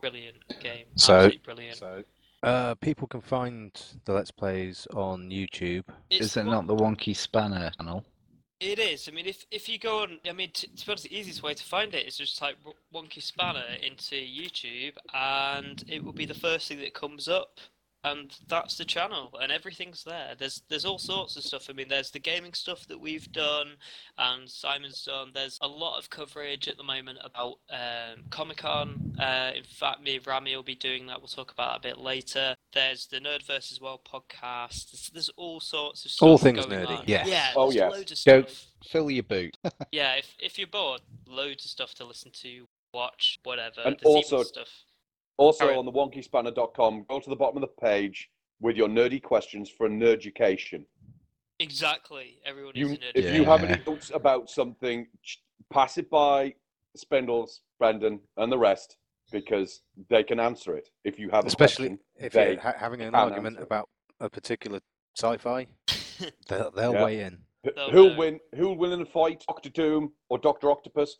Brilliant game. So- Absolutely brilliant. So Uh, people can find the Let's Plays on YouTube. It's Is it one- not the Wonky Spanner channel? It is. I mean, if if you go on, I mean, t- to be honest, the easiest way to find it is just type Wonky Spanner into YouTube, and it will be the first thing that comes up, and that's the channel, and everything's there. There's there's all sorts of stuff. I mean, there's the gaming stuff that we've done, and Simon's done. There's a lot of coverage at the moment about um, Comic Con. Uh, in fact, me and Rammy will be doing that. We'll talk about that a bit later. There's the Nerd versus World podcast. There's, there's all sorts of stuff. All things going nerdy. on. Yes. Yeah. Oh, there's yes. Loads of Go fill your boot. Yeah, if if you're bored, loads of stuff to listen to, watch, whatever. And There's also- stuff. Also Alright. on the wonkyspanner.com, go to the bottom of the page with your nerdy questions for a nerducation. Exactly. Everyone You, is in it. if you have any doubts about something, pass it by Spindles, Brendan, and the rest because they can answer it. If you have a Especially question, if you're ha- having an argument about a particular sci-fi, they'll, they'll Yeah. weigh in. They'll Who'll know. win? Who'll win in a fight? Doctor Doom or Doctor Octopus?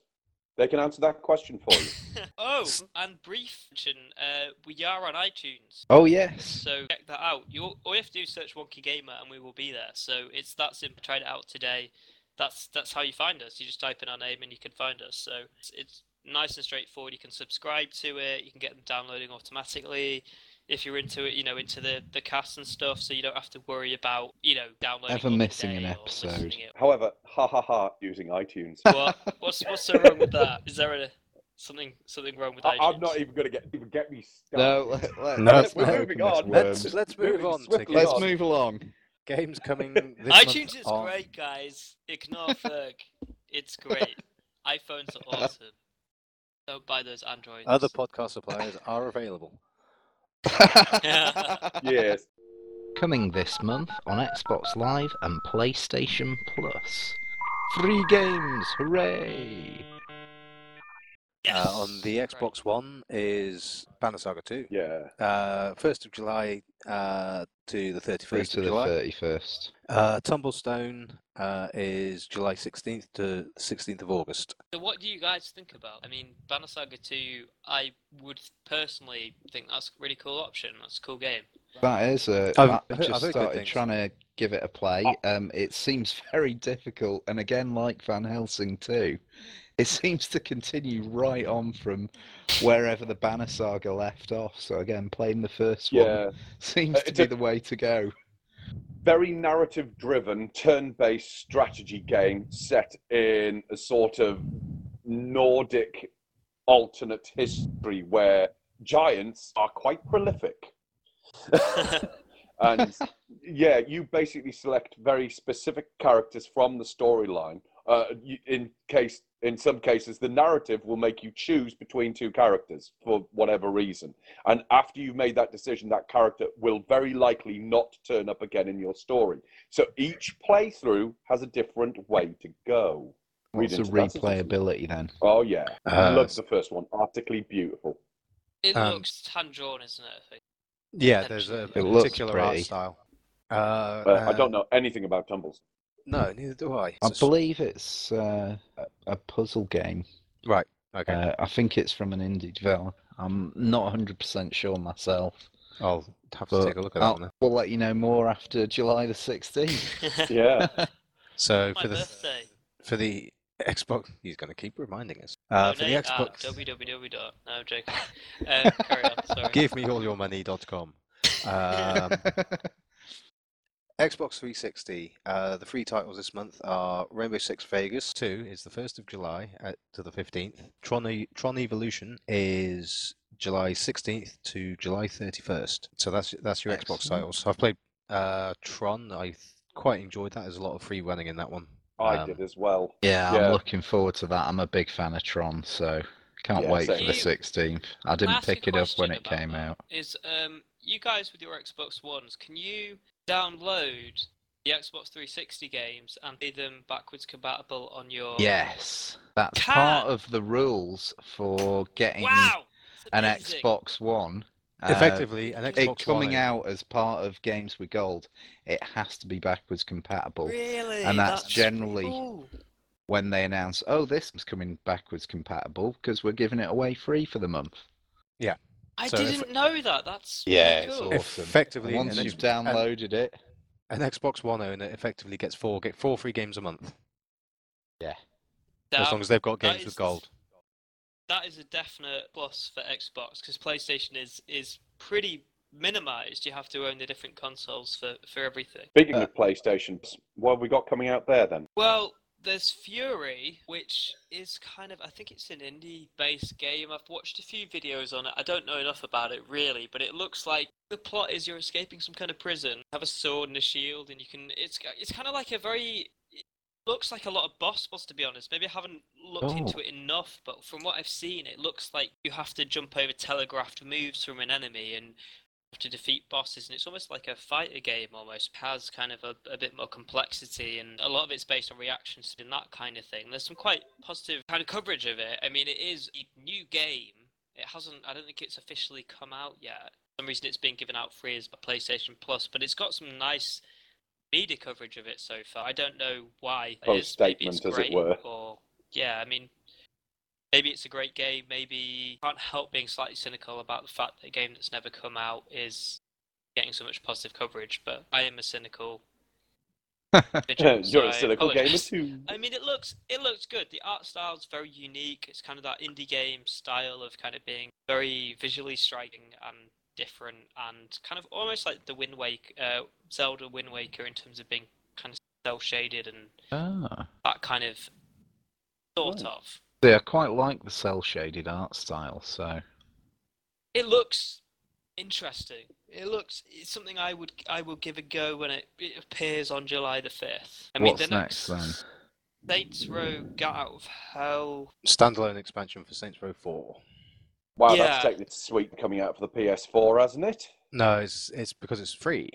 They can answer that question for you. oh, and brief mention, uh, we are on iTunes. Oh yes. So check that out. You all all you have to do is search Wonky Gamer, and we will be there. So it's that simple. Tried it out today. That's that's how you find us. You just type in our name, and you can find us. So it's, it's nice and straightforward. You can subscribe to it. You can get them downloading automatically. If you're into it, you know, into the the cast and stuff, so you don't have to worry about you know downloading. Ever on the missing an episode. listening. However, ha ha ha, using iTunes. What what's what's so wrong with that? Is there a something something wrong with I, iTunes? I'm not even going to get even get me started. No, let, let, No, let's we're moving on. Let's let's move on to Let's on. move along. games coming this iTunes month is on- great, guys. Ignore Ferg. It's great. iPhones are awesome. Don't buy those Androids. Other podcast suppliers are available. Yes. Coming this month on Xbox Live and PlayStation Plus. Free games, hooray! Yes. Uh, on the Great. Xbox One is Banner Saga 2. Yeah. Uh, 1st of July uh, to the 31st Through of to the 31st. Uh, Tumblestone uh, is July 16th to 16th of August. So what do you guys think about? I mean, Banner Saga 2, I would personally think that's a really cool option. That's a cool game. That is. Uh, I've Matt heard- I've just heard good started trying to give it a play. Um, it seems very difficult, and again, like Van Helsing too, it seems to continue right on from wherever the Banner Saga left off. So again, playing the first one Yeah. seems Uh, to be a- the way to go. Very narrative driven, turn based strategy game set in a sort of Nordic alternate history where giants are quite prolific. and yeah, you basically select very specific characters from the storyline. Uh, in case, in some cases, the narrative will make you choose between two characters for whatever reason. And after you've made that decision, that character will very likely not turn up again in your story. So each playthrough has a different way to go. Read What's the into that, Susan. replayability then? Oh yeah, I Uh, love the first one. Artistically beautiful. It Um, looks hand drawn, isn't it? I think. Yeah, there's a, It a particular art style. Uh, Uh, I don't know anything about tumbles. No, neither do I. I It's a s- believe it's uh, a- a puzzle game. Right. Okay. Uh, I think it's from an indie developer. I'm not 100% sure myself. I'll have to take a look at that I'll- one. We'll let you know more after July the 16th. Yeah. So My for the birthday. for the Xbox, he's going to keep reminding us. Uh, for the Xbox, At www. dot- No, I'm joking. Uh, carry on. Sorry. give me all your money.com. Um, Xbox 360. Uh, the free titles this month are Rainbow Six Vegas 2 is the 1st of July uh, to the 15th. Tron, E- Tron Evolution is July 16th to July 31st. So that's that's your Xbox Excellent. titles. I've played uh, Tron. I th- quite enjoyed that. There's a lot of free running in that one. I Um, did as well. yeah, Yeah. I'm looking forward to that. I'm a big fan of Tron, so can't Yeah, wait same for the 16th. I didn't pick it up when it came that? out. Is um you guys with your Xbox Ones, can you download the Xbox 360 games and be them backwards compatible on your? Yes, that's Can- part of the rules for getting Wow. it's an amazing. Xbox One. Uh, Effectively, an it Xbox coming One. out as part of Games with Gold, it has to be backwards compatible. Really? and that's generally- Ooh. When they announce, oh, this is coming backwards compatible because we're giving it away free for the month. I So didn't know that. That's Yeah, really it's cool. awesome. Effectively, Once you've X- an- downloaded it, An Xbox One owner effectively gets four get four free games a month. Yeah. as long as they've got that games with gold. that is a definite plus for Xbox because PlayStation is is pretty minimized. You have to own the different consoles for for everything. Speaking Uh, of PlayStation, what have we got coming out there then? Well, there's Fury, which is kind of I think it's an indie-based game. I've watched a few videos on it. I don't know enough about it really, but it looks like the plot is you're escaping some kind of prison, have a sword and a shield, and you can. It's it's kind of like a very. It looks like a lot of boss battles to be honest. Maybe I haven't looked Oh. into it oh. enough, but from what I've seen, it looks like you have to jump over telegraphed moves from an enemy and to defeat bosses, and it's almost like a fighter game. Almost has kind of a, a bit more complexity, and a lot of it's based on reactions and that kind of thing. There's some quite positive kind of coverage of it. I mean, it is a new game. It hasn't. I don't think it's officially come out yet. For some reason, it's been given out free as a PlayStation Plus, but it's got some nice media coverage of it so far. I don't know why. it is. Maybe it's as it were. Or yeah, I mean, maybe it's a great game. Maybe can't help being slightly cynical about the fact that a game that's never come out is getting so much positive coverage. But I am a cynical. You're a I cynical gamer too. I mean, it looks it looks good. The art style's very unique. It's kind of that indie game style of kind of being very visually striking and different, and kind of almost like the Wind Waker, uh, Zelda Wind Waker, in terms of being kind of cell shaded and Ah. that kind of sort Right. of. Yeah, I quite like the cell shaded art style, so It looks interesting. It looks it's something I would I will give a go when it, it appears on July the fifth. I mean, what's the next then? Saints Row Got Out of Hell. Standalone expansion for Saints Row 4. Wow, Yeah. that's taken its sweet coming out for the PS4, hasn't it? No, it's it's because it's free.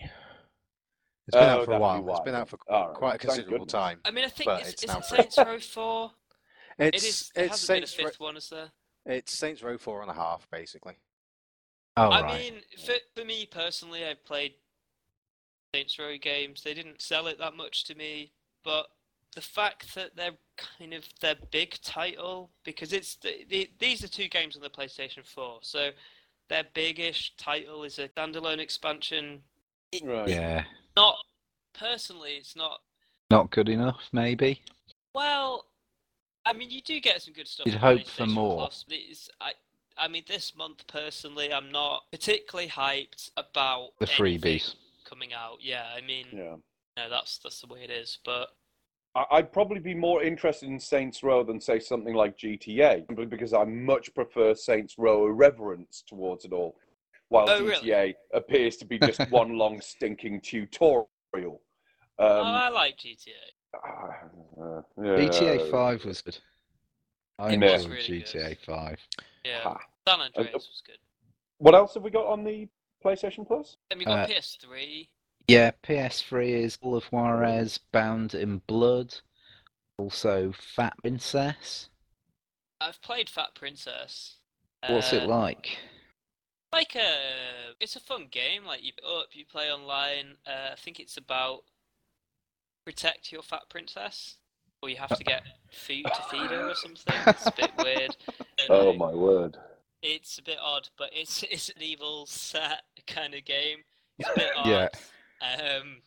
It's been Oh, out for a while. be It's why been out for All right, quite a considerable time. I mean, I think But is, it's is now it free. Saints Row Four? It's it is. it's hasn't been a Saints Row, one, is there? it's Saints Row four and a half basically. Oh, I right. mean, for, for me personally, I've played Saints Row games. They didn't sell it that much to me, but the fact that they're kind of their big title because it's the, the, these are two games on the PlayStation 4, so their biggish title is a standalone expansion. Right. yeah, Not personally, it's not. not good enough, maybe. Well, I mean, you do get some good stuff. You'd hope for more. Plus, I, I mean, this month personally, I'm not particularly hyped about The freebies. coming out. Yeah, I mean, Yeah. no, that's that's the way it is. But I- I'd probably be more interested in Saints Row than say something like GTA, simply because I much prefer Saints Row irreverence towards it all, while Oh, really? GTA appears to be just one long stinking tutorial. oh, Um, I like GTA. Uh, GTA 5 was good. I It was enjoyed really good. GTA 5. Yeah, Ha. San Andreas was good. What else have we got on the PlayStation Plus? Then we got Uh, PS3. Yeah, PS3 is Call of Juarez, Bound in Blood, also Fat Princess. I've played Fat Princess. What's it Uh, like? Like a, it's a fun game. Like you up, you play online. Uh, I think it's about protect your fat princess, or you have to get food to feed her or something. It's a bit weird. Oh know. my word! It's a bit odd, but it's it's an evil set kind of game. It's a bit odd. Yeah. Um,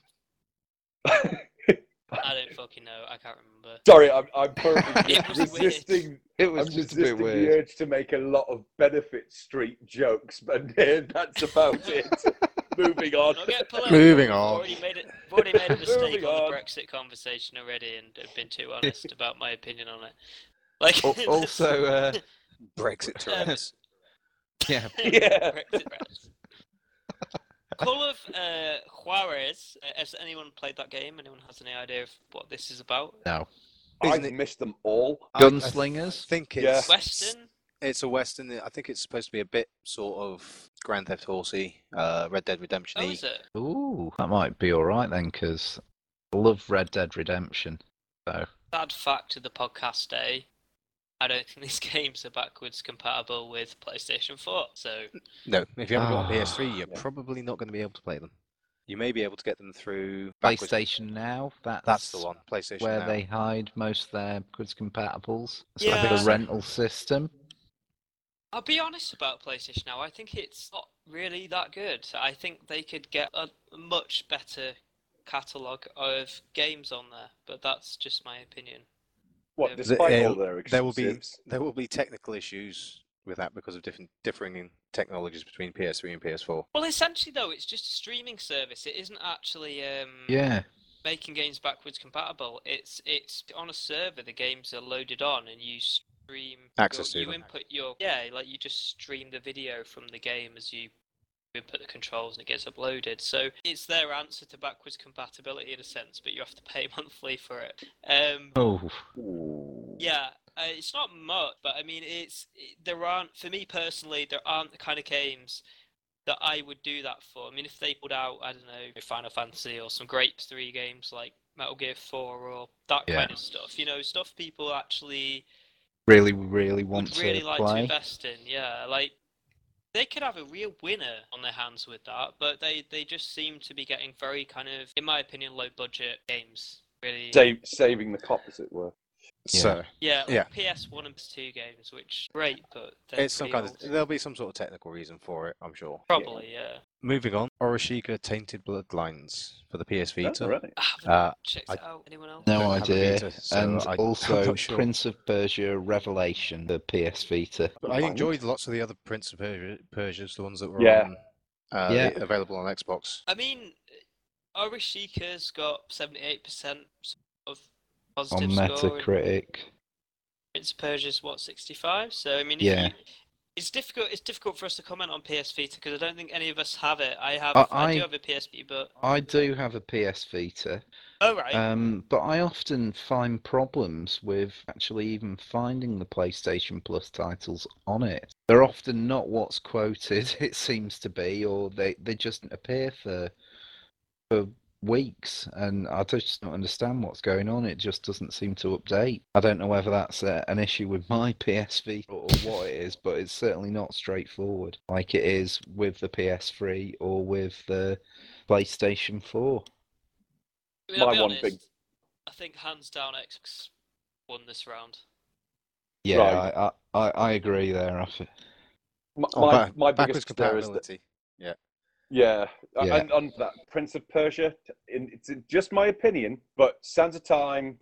I don't fucking know. I can't remember. Sorry, I'm I'm currently It was resisting. It I'm was just a resisting bit the weird. urge to make a lot of Benefit Street jokes, but uh, that's about it. Moving on. Don't get political. Moving We've on. Already made it. We've already made a mistake on on. the Brexit conversation already, and have been too honest about my opinion on it. Like Also, uh, Brexit Tourette's. yeah, Yeah. Brexit. Call of uh, Juarez. Uh, has anyone played that game? Anyone has any idea of what this is about? no. Isn't I've it- missed them all. I- I Gunslingers? think Yeah. it's Western. It's a western. I think it's supposed to be a bit sort of Grand Theft Horsey, uh, Red Dead Redemption. Oh, is it? Ooh, that might be all right then, because I love Red Dead Redemption. So Sad fact of the podcast day. I don't think these games are backwards compatible with PlayStation 4. So No, if you haven't got a Ah, PS3, you're yeah. probably not going to be able to play them. You may be able to get them through backwards- PlayStation Now, that's, That's the one. PlayStation where Now. they hide most of their goods compatibles. It's Yeah. like a rental system. I'll be honest about PlayStation now. I think it's not really that good. I think they could get a much better catalogue of games on there, but that's just my opinion. What, Um, despite it'll- their there will be there will be technical issues with that because of different differing technologies between PS3 and PS4. Well, essentially, though, it's just a streaming service. It isn't actually um, Yeah. making games backwards compatible. It's it's on a server. The games are loaded on, and you stream. Access your, to You them. input your yeah, like you just stream the video from the game as you input the controls, and it gets uploaded. So it's their answer to backwards compatibility in a sense, but you have to pay monthly for it. Um, Oh. Yeah, uh, it's not much, but I mean, it's it, there aren't for me personally. There aren't the kind of games that I would do that for. I mean, if they put out, I don't know, Final Fantasy or some great three games like Metal Gear Four or that Yeah. kind of stuff, you know, stuff people actually Really, really want would really to like to invest in. Yeah, like they could have a real winner on their hands with that, but they they just seem to be getting very kind of, in my opinion, low budget games. Really, Save, saving the cop, as it were. Yeah. So yeah, yeah. PS1 and PS2 games, which great, but it's some pretty kind of there'll be some sort of technical reason for it, I'm sure. Probably, yeah. Moving on, Oreshika Tainted Bloodlines for the PS Vita. all right. I haven't Uh, checked I- it out. Anyone else? No don't have a idea. Vita, so and I- also sure. Prince of Persia Revelation, the PS Vita. But I enjoyed lots of the other Prince of Persia, Persia's, the ones that were Yeah. on, uh, Yeah. available on Xbox. I mean, Oreshika's got 78% of On positive score. Metacritic. Prince of Persia's what 65. So I mean, if Yeah. you, it's difficult. It's difficult for us to comment on PS Vita because I don't think any of us have it. I have. I- I, do I- have a PSP, but I do have a PS Vita, oh right. um, but I often find problems with actually even finding the PlayStation Plus titles on it. They're often not what's quoted, it seems to be, or they, they just appear for for weeks, and I just don't understand what's going on. It just doesn't seem to update. I don't know whether that's uh, an issue with my PSV Vita or what it is, but it's certainly not straightforward like it is with the PS3 or with the PlayStation 4. I mean, I'll my be one honest, big- I think hands down Xbox won this round. Yeah, Right. I, I, I I agree there. I fe- My, Oh, my, ba- my backwards biggest there is that compatibility. Yeah, uh, Yeah. and on that Prince of Persia, in, it's just my opinion, but Sands of Time,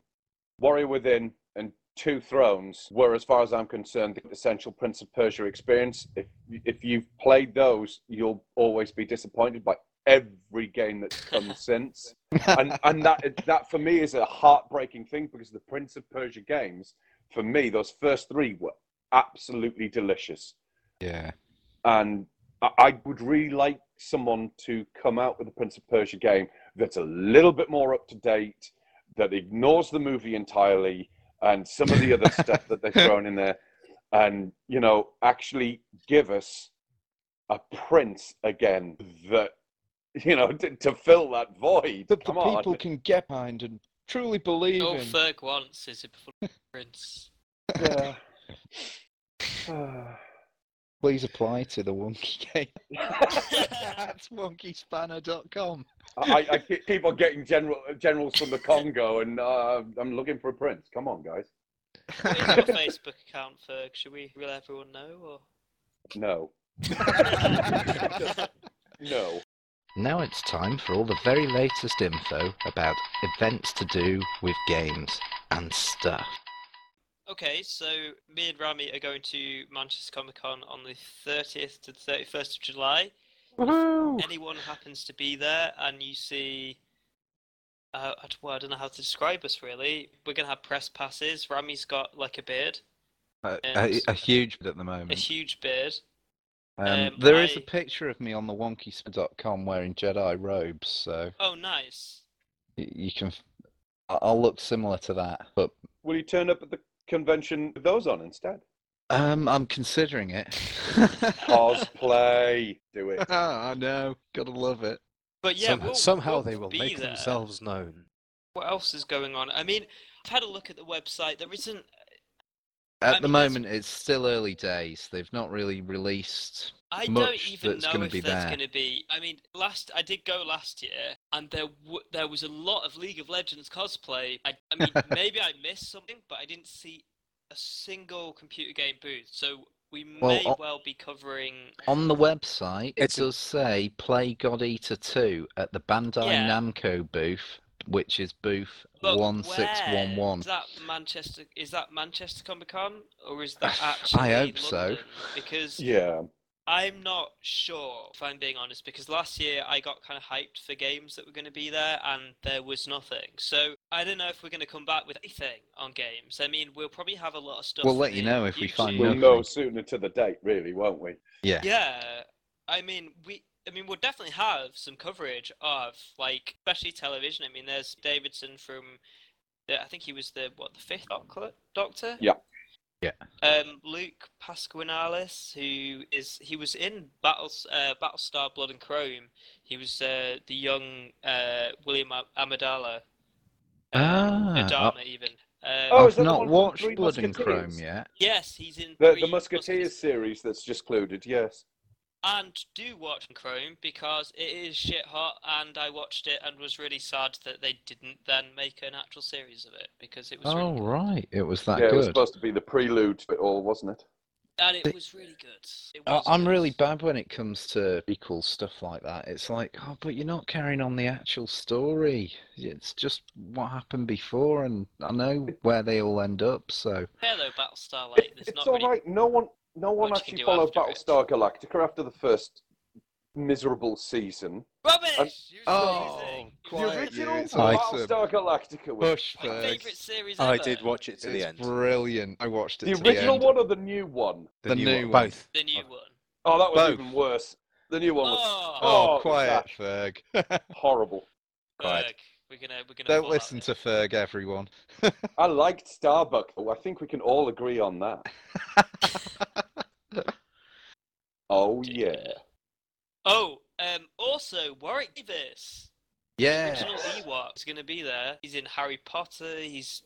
Warrior Within, and Two Thrones were, as far as I'm concerned, the essential Prince of Persia experience. If if you've played those, you'll always be disappointed by every game that's come since, and and that that for me is a heartbreaking thing because the Prince of Persia games, for me, those first three were absolutely delicious yeah. and I- I would really like someone to come out with a Prince of Persia game that's a little bit more up to date, that ignores the movie entirely and some of the other stuff that they've thrown in there, and you know actually give us a Prince again that you know to, to fill that void. That the Come on. people can get behind and truly believe All in. Ferg wants is a Prince. Yeah. Please apply to the Wonky game. That's wonkyspanner.com. I, I keep keep on getting general generals from the Congo, and uh, I'm looking for a prince. Come on, guys. What is your Facebook account, Ferg? Should we let everyone know? Or? No, no. Now it's time for all the very latest info about events to do with games and stuff. Okay, so me and Rammy are going to Manchester Comic Con on the 30th to the 31st of July. Woohoo! Anyone happens to be there and you see. Uh, I, d- well, I don't know how to describe us really. We're going to have press passes. Rammy's got like a beard, A, a, a huge beard at the moment. a huge beard. Um, um, There is a picture of me on the wonkyspanner.com wearing Jedi robes, so Oh, nice. y- you can. I- I'll look similar to that, but Will you turn up at the convention with those on instead? um, I'm considering it. Cosplay. Do it. I know, gotta love it. But yeah, Some- we'll, somehow we'll they will make there. themselves known. What else is going on? I mean, I've had a look at the website. There isn't. At I the mean, there's- moment, it's still early days. They've not really released. I don't even that's know if there's going to be. I mean, last I did go last year, and there w- there was a lot of League of Legends cosplay. I, I mean, maybe I missed something, but I didn't see a single computer game booth. So we Well, may o- well be covering. On the website, it does say "Play God Eater 2" at the Bandai Yeah. Namco booth, Witches booth But one six one where? one. Is that Manchester? Is that Manchester Comic Con or is that actually? I hope so. Because Yeah. I'm not sure, if I'm being honest, because last year I got kind of hyped for games that were going to be there and there was nothing. So I don't know if we're going to come back with anything on games. I mean, we'll probably have a lot of stuff. We'll let you know if we find YouTube. We'll nothing. know sooner to the date, really, won't we? Yeah. Yeah, I mean, we. I mean, we'll definitely have some coverage of, like, especially television. I mean, there's Davison from, the, I think he was the what the fifth Doctor. Doctor. Yeah. Yeah. Um, Luke Pasqualino, who is he was in Battles, uh, Battlestar Blood and Chrome. He was uh, the young uh, William Am- Amidala. Ah, Adama even. Um, Oh, I've not watched Three Blood and Chrome yet. yes, he's in The, three the Musketeers series that's just concluded, yes. And do watch Chrome because it is shit hot, and I watched it and was really sad that they didn't then make an actual series of it because it was Oh really good. right, it was that yeah, it was supposed to be the prelude to it all, wasn't it? and it The- was really good. I- was I'm good. really bad when it comes to equal stuff like that. It's like, oh, but you're not carrying on the actual story. It's just what happened before, and I know where they all end up. So Yeah, though Battlestar like there's it's not all really. right. No one, no one much actually followed after it. Battlestar Galactica after the first miserable season. Rubbish! You Oh, the original Battlestar Galactica was push My favourite series ever. I did watch it to the end. brilliant. I watched it. To the to the original end. one or the new one. The new one. both. The new one. Oh, that was Both. even worse. The new one was Oh, Oh, Oh, quiet, that- Ferg. horrible. quiet. Ferg, We're gonna, we're gonna. Don't listen to Ferg, everyone. I liked Starbuck, though. I think we can all agree on that. Oh bit. yeah. Oh, um, also Warwick Davis. yeah. original Ewok is going to be there. He's in Harry Potter. He's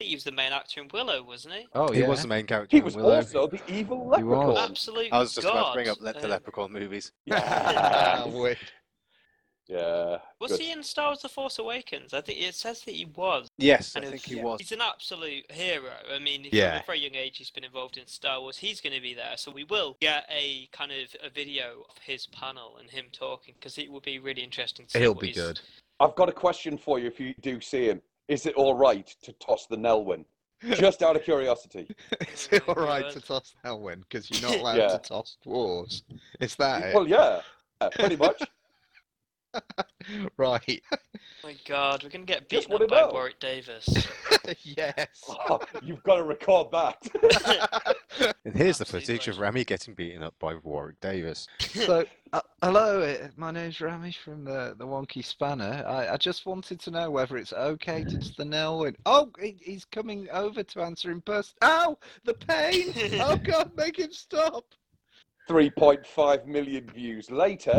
he was the main actor in Willow, wasn't he? Oh He yeah. was the main character. He in was Willow. also the evil leprechaun. Absolute I was just about to bring up le- the Um, Leprechaun movies. Ah, Yeah. wick. yeah. Was good. he in Star Wars: The Force Awakens? I think it says that he was. Yes, I think he was. He's an absolute hero. I mean, Yeah. from a very young age, he's been involved in Star Wars. He's going to be there, so we will get a kind of a video of his panel and him talking because it will be really interesting to see. He'll what be he's- good. I've got a question for you if you do see him. Is it all right to toss the Nelwyn? Just out of curiosity. Is it all right to toss Elwyn? Because you're not allowed Yeah. to toss dwarves. Is that it? Well, yeah, uh, pretty much. right. Oh my God, we're going to get Just beaten up by know. Warwick Davis. yes. Oh, you've got to record that. And here's the Absolute footage of legend. Rammy getting beaten up by Warwick Davis. so, uh, hello, uh, my name's Rammy from the, the Wonky Spanner. I, I just wanted to know whether it's okay to toss the Nelwyn. Oh, he, he's coming over to answer in person. Ow! The pain! Oh, God, make him stop! 3.5 million views later.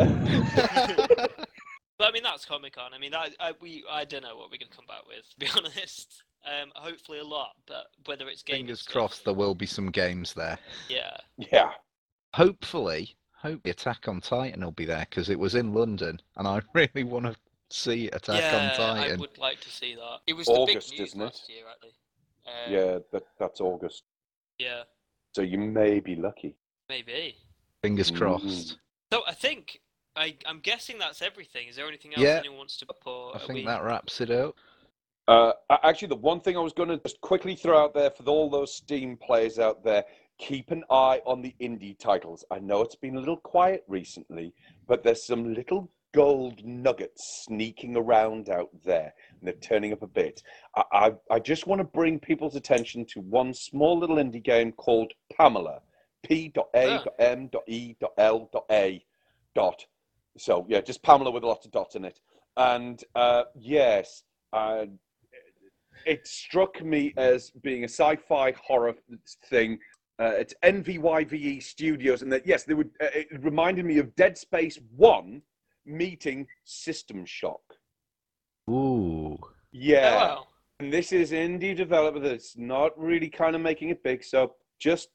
But I mean, that's Comic Con. I mean, I, I we I don't know what we're gonna come back with. To be honest, um, hopefully a lot, but whether it's gaming Fingers crossed there will be some games there. Yeah, Yeah. Hopefully, hope the Attack on Titan will be there because it was in London and I really want to see Attack yeah, on Titan. I would like to see that. It was August, the big news isn't it? last year, actually. Um, Yeah, that, that's August. yeah, So you may be lucky. maybe. Fingers Mm. crossed. So I think I I'm guessing that's everything. Is there anything else Yeah. anyone wants to report? I Are think we- that wraps it up. Uh, a- actually, the one thing I was going to just quickly throw out there for all those Steam players out there, keep an eye on the indie titles. I know it's been a little quiet recently, but there's some little gold nuggets sneaking around out there, and they're turning up a bit. I, I, I just want to bring people's attention to one small little indie game called Pamela. P.A.M.E.L.A. dot. So yeah, just Pamela with a lot of dots in it. And uh, yes, uh, it struck me as being a sci-fi horror thing. Uh, it's NVYVE E Studios, and that yes, they would. Uh, it reminded me of Dead Space One meeting System Shock. Ooh. Yeah, Oh, wow. and this is indie developer that's not really kind of making it big. So just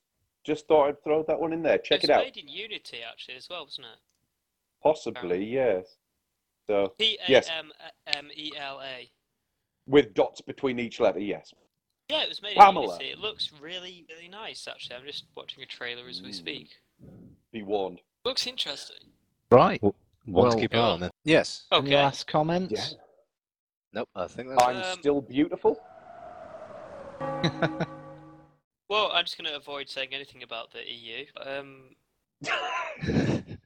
just thought I'd throw that one in there. Check it it was out. made in Unity actually as well, wasn't it? Possibly, yes. So P A Yes. M M E L A. with dots between each letter, yes. Yeah, it was made Pamela. in Unity. It looks really, really nice actually. I'm just watching a trailer as we Mm. speak. Be warned. Looks interesting. Right. One Well- to keep an eye on then. Yes. Any Okay. last comments? Yeah. Nope, I think that's I'm Um, still beautiful. Well, I'm just going to avoid saying anything about the EU. Um,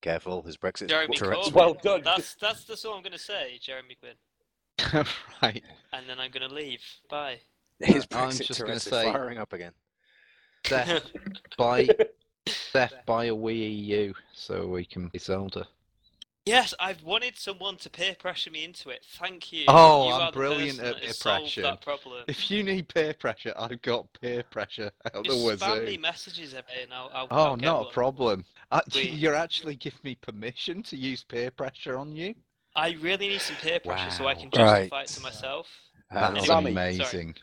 Careful, his Brexit Jeremy Corbyn. Well done. That's that's that's all I'm going to say, Jeremy Quinn, right. and then I'm going to leave. Bye. His I'm Brexit just gonna is say- firing up again. Stef, buy, Stef, buy a Wii U so we can be Zelda. Yes, I've wanted someone to peer pressure me into it. Thank you. Oh, you I'm brilliant at peer pressure. That problem. If you need peer pressure, I've got peer pressure out the Just spam me messages every day and I'll, I'll, Oh, I'll get not one. a problem. Uh, You're actually giving me permission to use peer pressure on you? I really need some peer pressure so I can Wow. justify it to myself. And That's Sammy, amazing.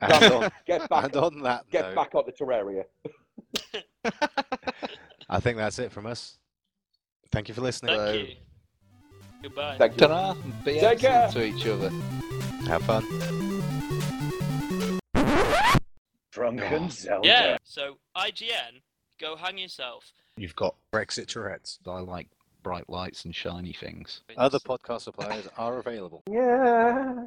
and on, get back, and on that get note, back on the Terraria. I think that's it from us. Thank you for listening. Thank Hello. you. Goodbye. Thank you. Ta-ra! Be Take care. to each other. Have fun. Drunken Zelda. yeah. So IGN, go hang yourself. You've got Brexit Tourette's. I like bright lights and shiny things. Other podcast suppliers are available. Yeah.